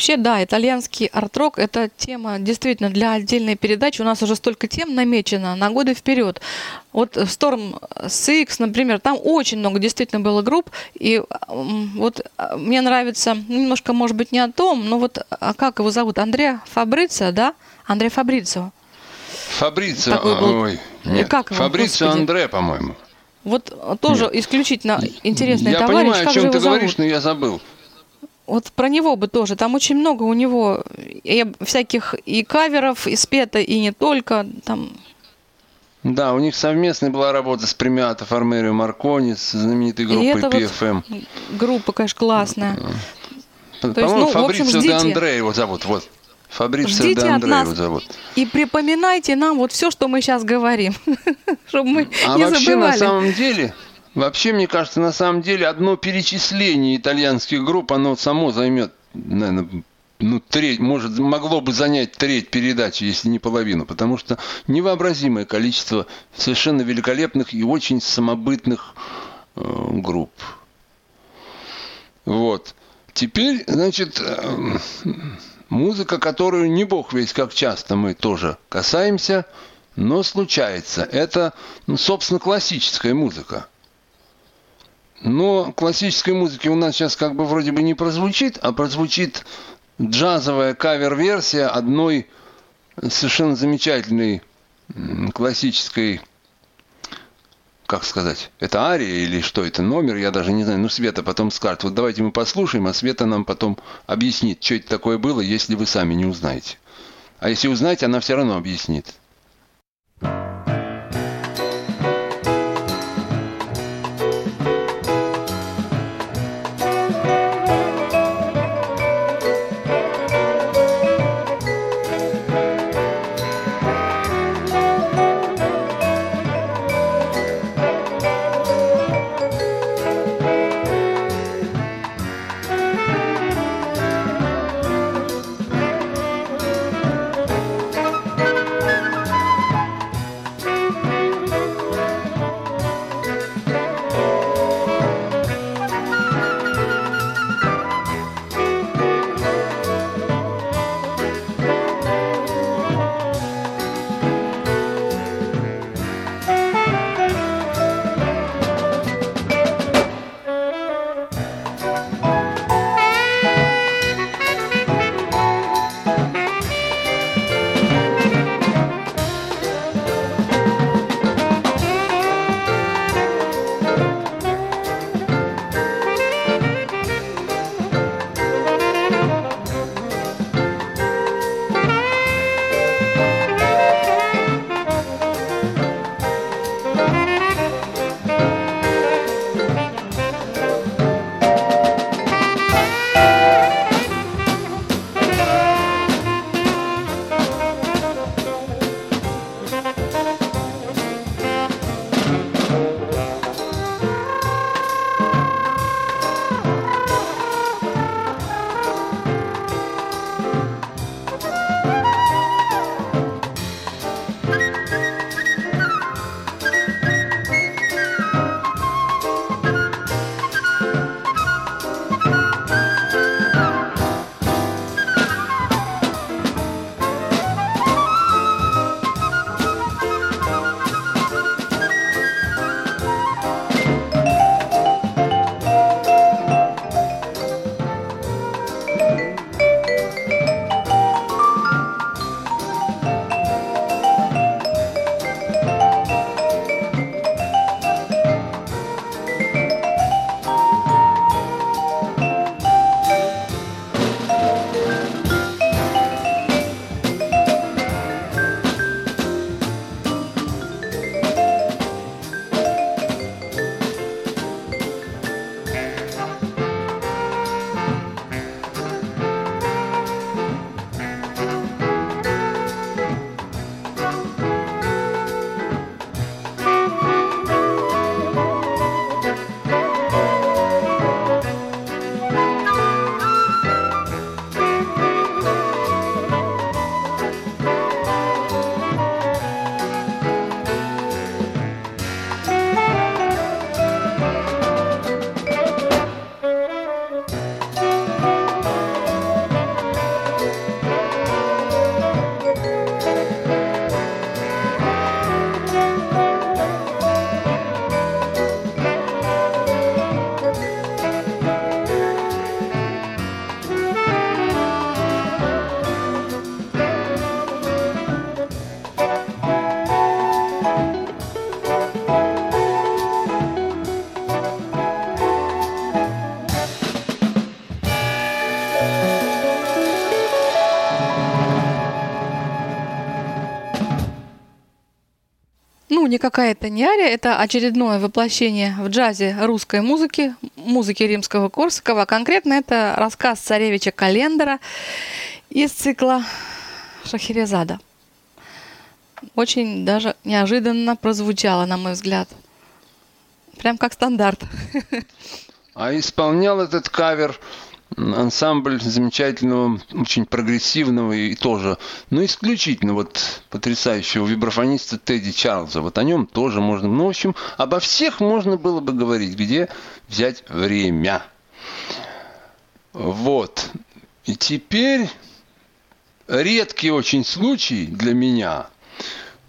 Вообще, да, итальянский арт-рок – это тема действительно для отдельной передачи. У нас уже столько тем намечено на годы вперед. Вот Storm Six, например, там очень много действительно было групп. И вот а, мне нравится, ну, немножко, может быть, не о том, но вот а как его зовут? Андреа Фабрицио, да? Андрей Фабрицио. Фабрицио, был- ой, нет, как его, Фабрицио господи? Андре, по-моему. Вот тоже исключительно интересный я товарищ. понимаю, о как же чем его ты говоришь, зовут? но я забыл. Вот про него бы тоже. Там очень много у него и всяких и каверов, и спета, и не только. Там Да, у них совместная была работа с премиато Формерио Маркони, с знаменитой группой это вот PFM. группа, конечно, классная. По-моему, ну, Фабрицио де ждите. Андре его зовут. Вот. Фабрицио Ждите де от Андре нас его зовут. И припоминайте нам вот все, что мы сейчас говорим, (laughs) чтобы мы А не вообще, на забывали. самом деле, вообще, мне кажется, на самом деле, одно перечисление итальянских групп, оно само займет, наверное, ну, треть, может, могло бы занять треть передачи, если не половину, потому что невообразимое количество совершенно великолепных и очень самобытных э, групп. Вот. Теперь, значит, э, музыка, которую не бог весь как часто мы тоже касаемся, но случается. Это, ну, собственно, классическая музыка. Но классической музыки у нас сейчас как бы вроде бы не прозвучит, а прозвучит джазовая кавер-версия одной совершенно замечательной классической, как сказать, это ария или что это, номер, я даже не знаю, ну Света потом скажет, вот давайте мы послушаем, а Света нам потом объяснит, что это такое было, если вы сами не узнаете. А если узнаете, она все равно объяснит. Thank никакая это не ария, это очередное воплощение в джазе русской музыки, музыки римского Корсакова. Конкретно это рассказ царевича Календера из цикла Шахерезада. Очень даже неожиданно прозвучало, на мой взгляд. Прям как стандарт. (laughs) А исполнял этот кавер ансамбль замечательного, очень прогрессивного и тоже, ну, исключительно вот потрясающего вибрафониста Тедди Чарльза. Вот о нем тоже можно, ну, в общем, обо всех можно было бы говорить, где взять время. Вот. И теперь редкий очень случай для меня,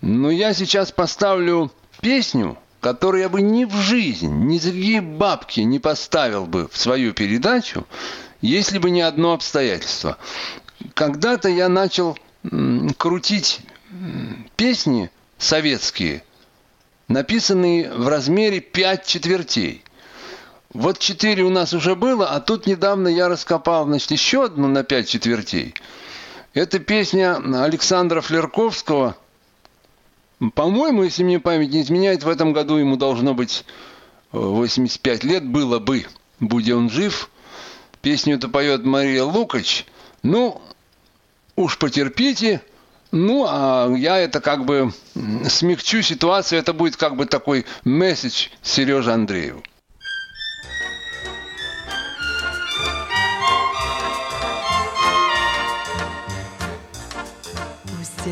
но я сейчас поставлю песню, которую я бы ни в жизнь, ни за какие бабки не поставил бы в свою передачу, если бы не одно обстоятельство. Когда-то я начал крутить песни советские, написанные в размере 5 четвертей. Вот 4 у нас уже было, а тут недавно я раскопал, значит, еще одну на 5 четвертей. Это песня Александра Флерковского. По-моему, если мне память не изменяет, в этом году ему должно быть 85 лет, было бы, будь он жив – Песню это поет Мария Лукач. Ну, уж потерпите. Ну, а я это как бы смягчу ситуацию. Это будет как бы такой месседж Сереже Андрееву.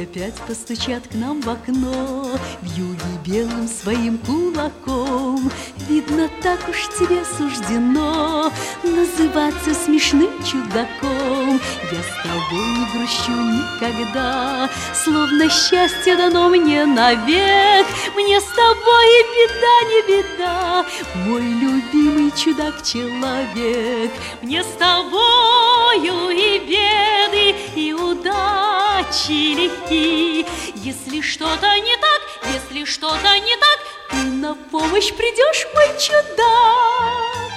Опять постучат к нам в окно В юге белым своим кулаком. Видно, так уж тебе суждено Называться смешным чудаком. Я с тобой не грущу никогда Словно счастье дано мне навек. Мне с тобой и беда не беда Мой любимый чудак-человек. Мне с тобою и беды, и удачи легки Если что-то не так, если что-то не так Ты на помощь придешь, мой чудак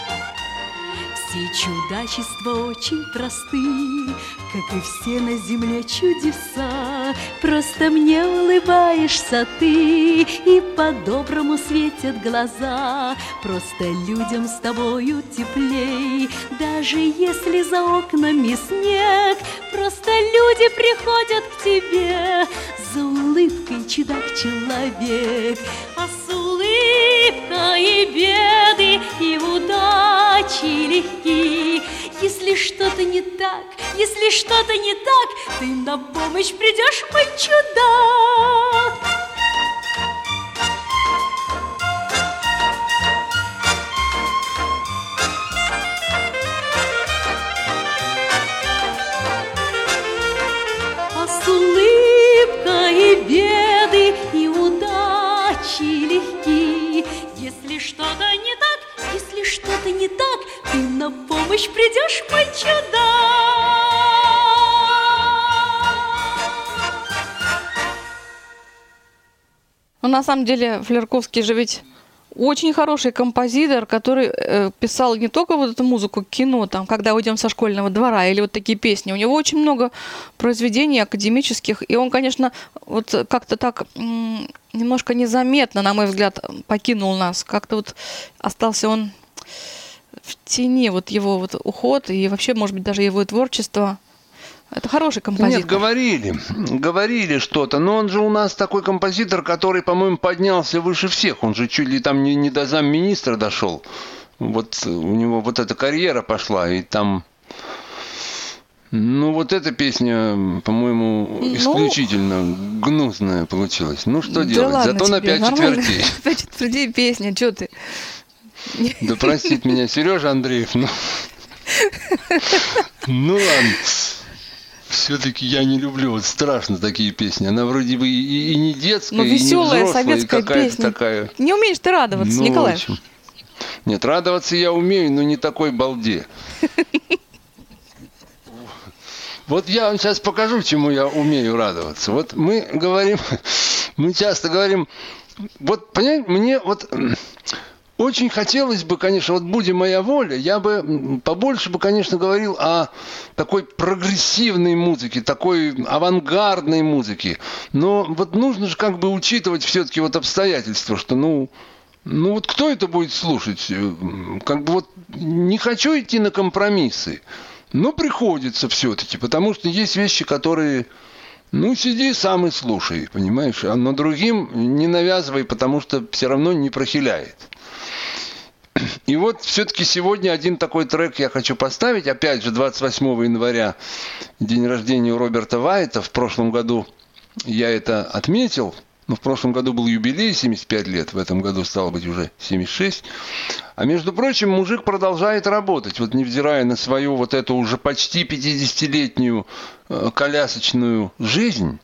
все чудачества очень просты, Как и все на земле чудеса. Просто мне улыбаешься ты, И по-доброму светят глаза. Просто людям с тобою теплей, Даже если за окнами снег. Просто люди приходят к тебе За улыбкой чудак-человек. А с улыбкой беды, и удачи легки. Если что-то не так, если что-то не так, Ты на помощь придешь, мой чудак. А беды, и удачи легки. Если что-то не так, если что-то не так, Ты на помощь придешь, мой чудак. Но на самом деле Флерковский же ведь очень хороший композитор, который э, писал не только вот эту музыку кино, там, когда уйдем со школьного двора, или вот такие песни. У него очень много произведений академических, и он, конечно, вот как-то так немножко незаметно, на мой взгляд, покинул нас. Как-то вот остался он в тени, вот его вот уход, и вообще, может быть, даже его творчество. Это хороший композитор. Нет, говорили, говорили что-то, но он же у нас такой композитор, который, по-моему, поднялся выше всех. Он же чуть ли там не, не до замминистра дошел. Вот у него вот эта карьера пошла, и там... Ну, вот эта песня, по-моему, Ну. исключительно гнусная получилась. Ну, что Да делать? ладно Зато на пять четвертей. (laughs) Пять четвертей песня, что ты? (laughs) Да простит меня Сережа Андреев, ну... (laughs) Ну ладно. Все-таки я не люблю, вот страшно такие песни. Она вроде бы и, и не детская, Ну, и не веселая взрослая, и советская какая-то песня. такая. Не умеешь ты радоваться, Ну, Николай. общем. Нет, радоваться я умею, но не такой балде. (laughs) Вот я вам сейчас покажу, чему я умею радоваться. Вот мы говорим, мы часто говорим, вот, понимаете, мне вот очень хотелось бы, конечно, вот будем моя воля, я бы побольше бы, конечно, говорил о такой прогрессивной музыке, такой авангардной музыке. Но вот нужно же как бы учитывать все-таки вот обстоятельства, что, ну, ну вот кто это будет слушать? Э, Как бы вот не хочу идти на компромиссы, но приходится все-таки, потому что есть вещи, которые, ну, сиди сам и слушай, понимаешь, а но другим не навязывай, потому что все равно не прохиляет. И вот все-таки сегодня один такой трек я хочу поставить. Опять же, 28 января, день рождения у Роберта Вайта. В прошлом году я это отметил. Но в прошлом году был юбилей 75 лет, в этом году стало быть уже 76. А между прочим, мужик продолжает работать, вот невзирая на свою вот эту уже почти 50-летнюю э, колясочную жизнь,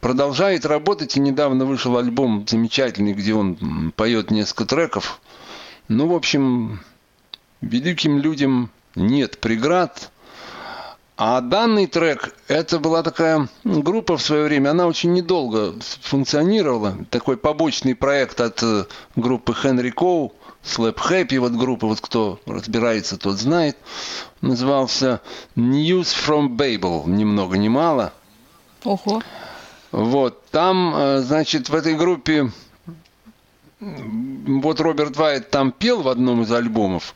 продолжает работать. И недавно вышел альбом замечательный, где он поет несколько треков. Ну, в общем, великим людям нет преград. А данный трек, это была такая группа в свое время, она очень недолго функционировала. Такой побочный проект от э, группы Хенри Коу, Slap Happy, вот группа, вот кто разбирается, тот знает. Назывался News from Babel, ни много ни мало. Ого. Вот, там, э, значит, в этой группе, вот Роберт Вайт там пел в одном из альбомов,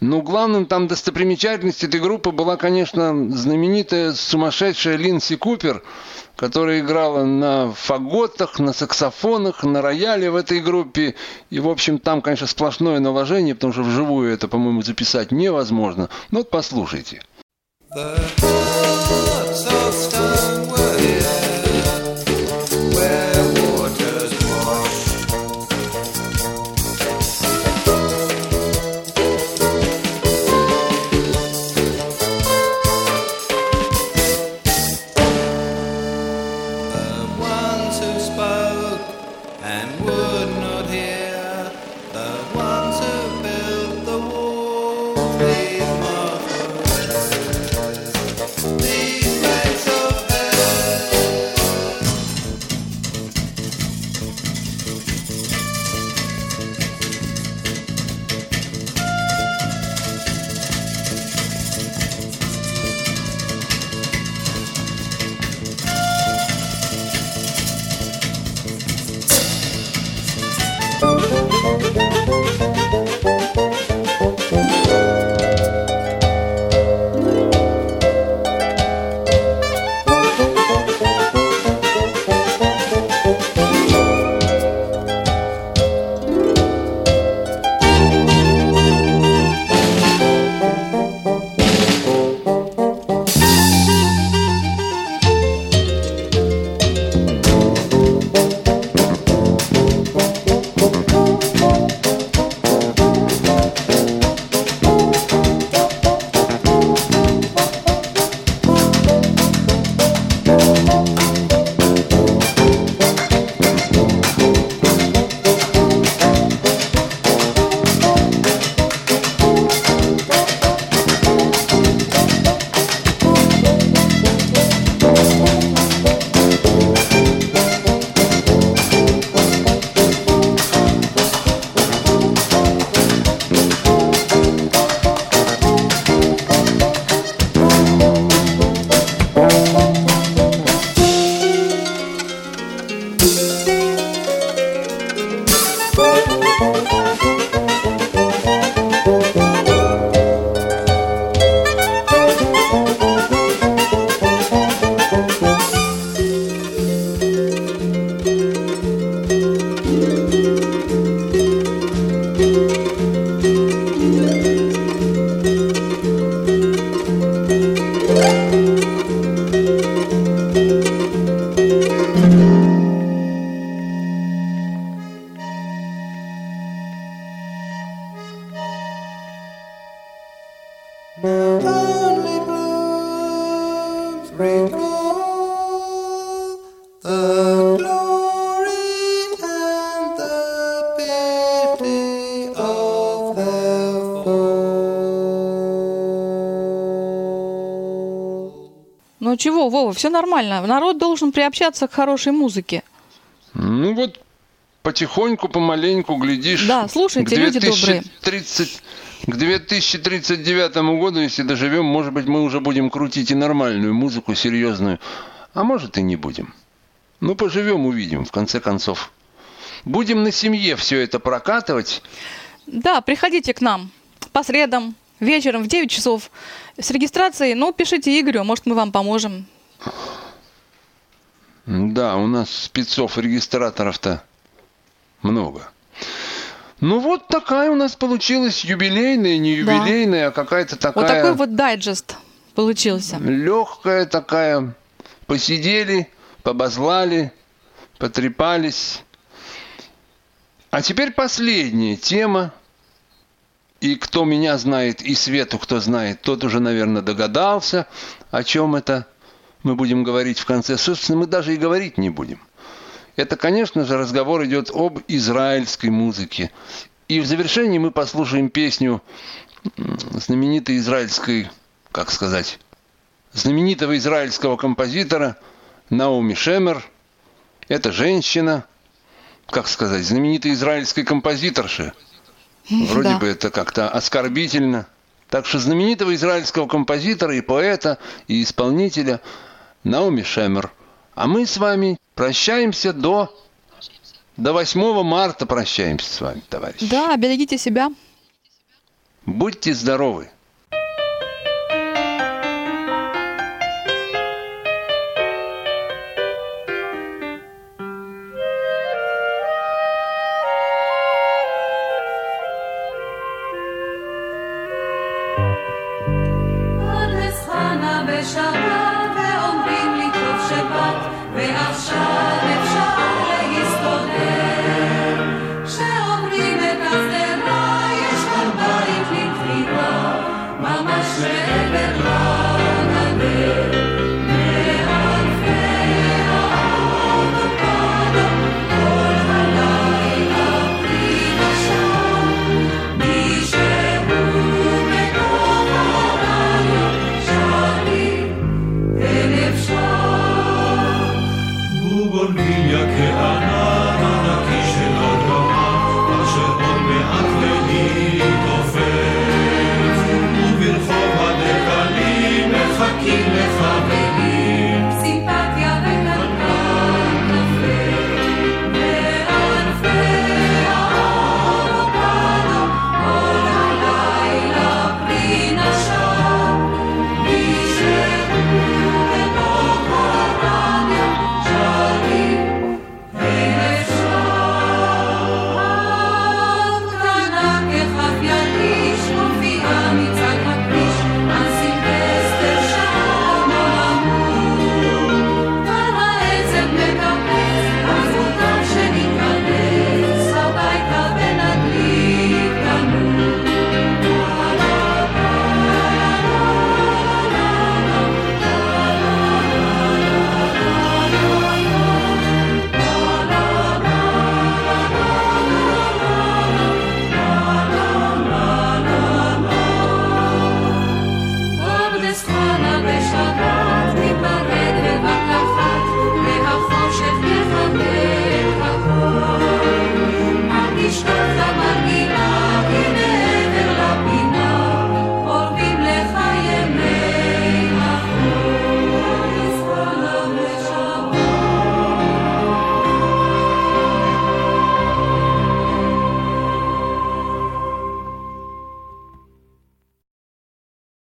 но главным там достопримечательностью этой группы была, конечно, знаменитая сумасшедшая Линси Купер, которая играла на фаготах, на саксофонах, на рояле в этой группе. И, в общем, там, конечно, сплошное наложение, потому что вживую это, по-моему, записать невозможно. Ну вот послушайте. The Ну чего, Вова, все нормально. Народ должен приобщаться к хорошей музыке. Ну вот потихоньку, помаленьку, глядишь. Да, слушайте, к люди добрые. 2030 К 2039 году, если доживем, может быть, мы уже будем крутить и нормальную музыку, серьезную. А может и не будем. Ну, поживем, увидим, в конце концов. Будем на семье все это прокатывать. Да, приходите к нам по средам, вечером в 9 часов с регистрацией. Ну, пишите Игорю, может, мы вам поможем. Да, у нас спецов, регистраторов-то много. Ну вот такая у нас получилась юбилейная, не Да. юбилейная, а какая-то такая... Вот такой вот дайджест получился. Легкая такая. Посидели, побазлали, потрепались. А теперь последняя тема. И кто меня знает, и Свету кто знает, тот уже, наверное, догадался, о чем это мы будем говорить в конце. Собственно, мы даже и говорить не будем. Это, конечно же, разговор идет об израильской музыке. И в завершении мы послушаем песню знаменитой израильской, как сказать, знаменитого израильского композитора Наоми Шемер. Это женщина, как сказать, знаменитой израильской композиторши. Вроде Да. бы это как-то оскорбительно. Так что знаменитого израильского композитора и поэта, и исполнителя Наоми Шемер. А мы с вами прощаемся до, до 8 марта прощаемся с вами, товарищи. Да, берегите себя. Будьте здоровы.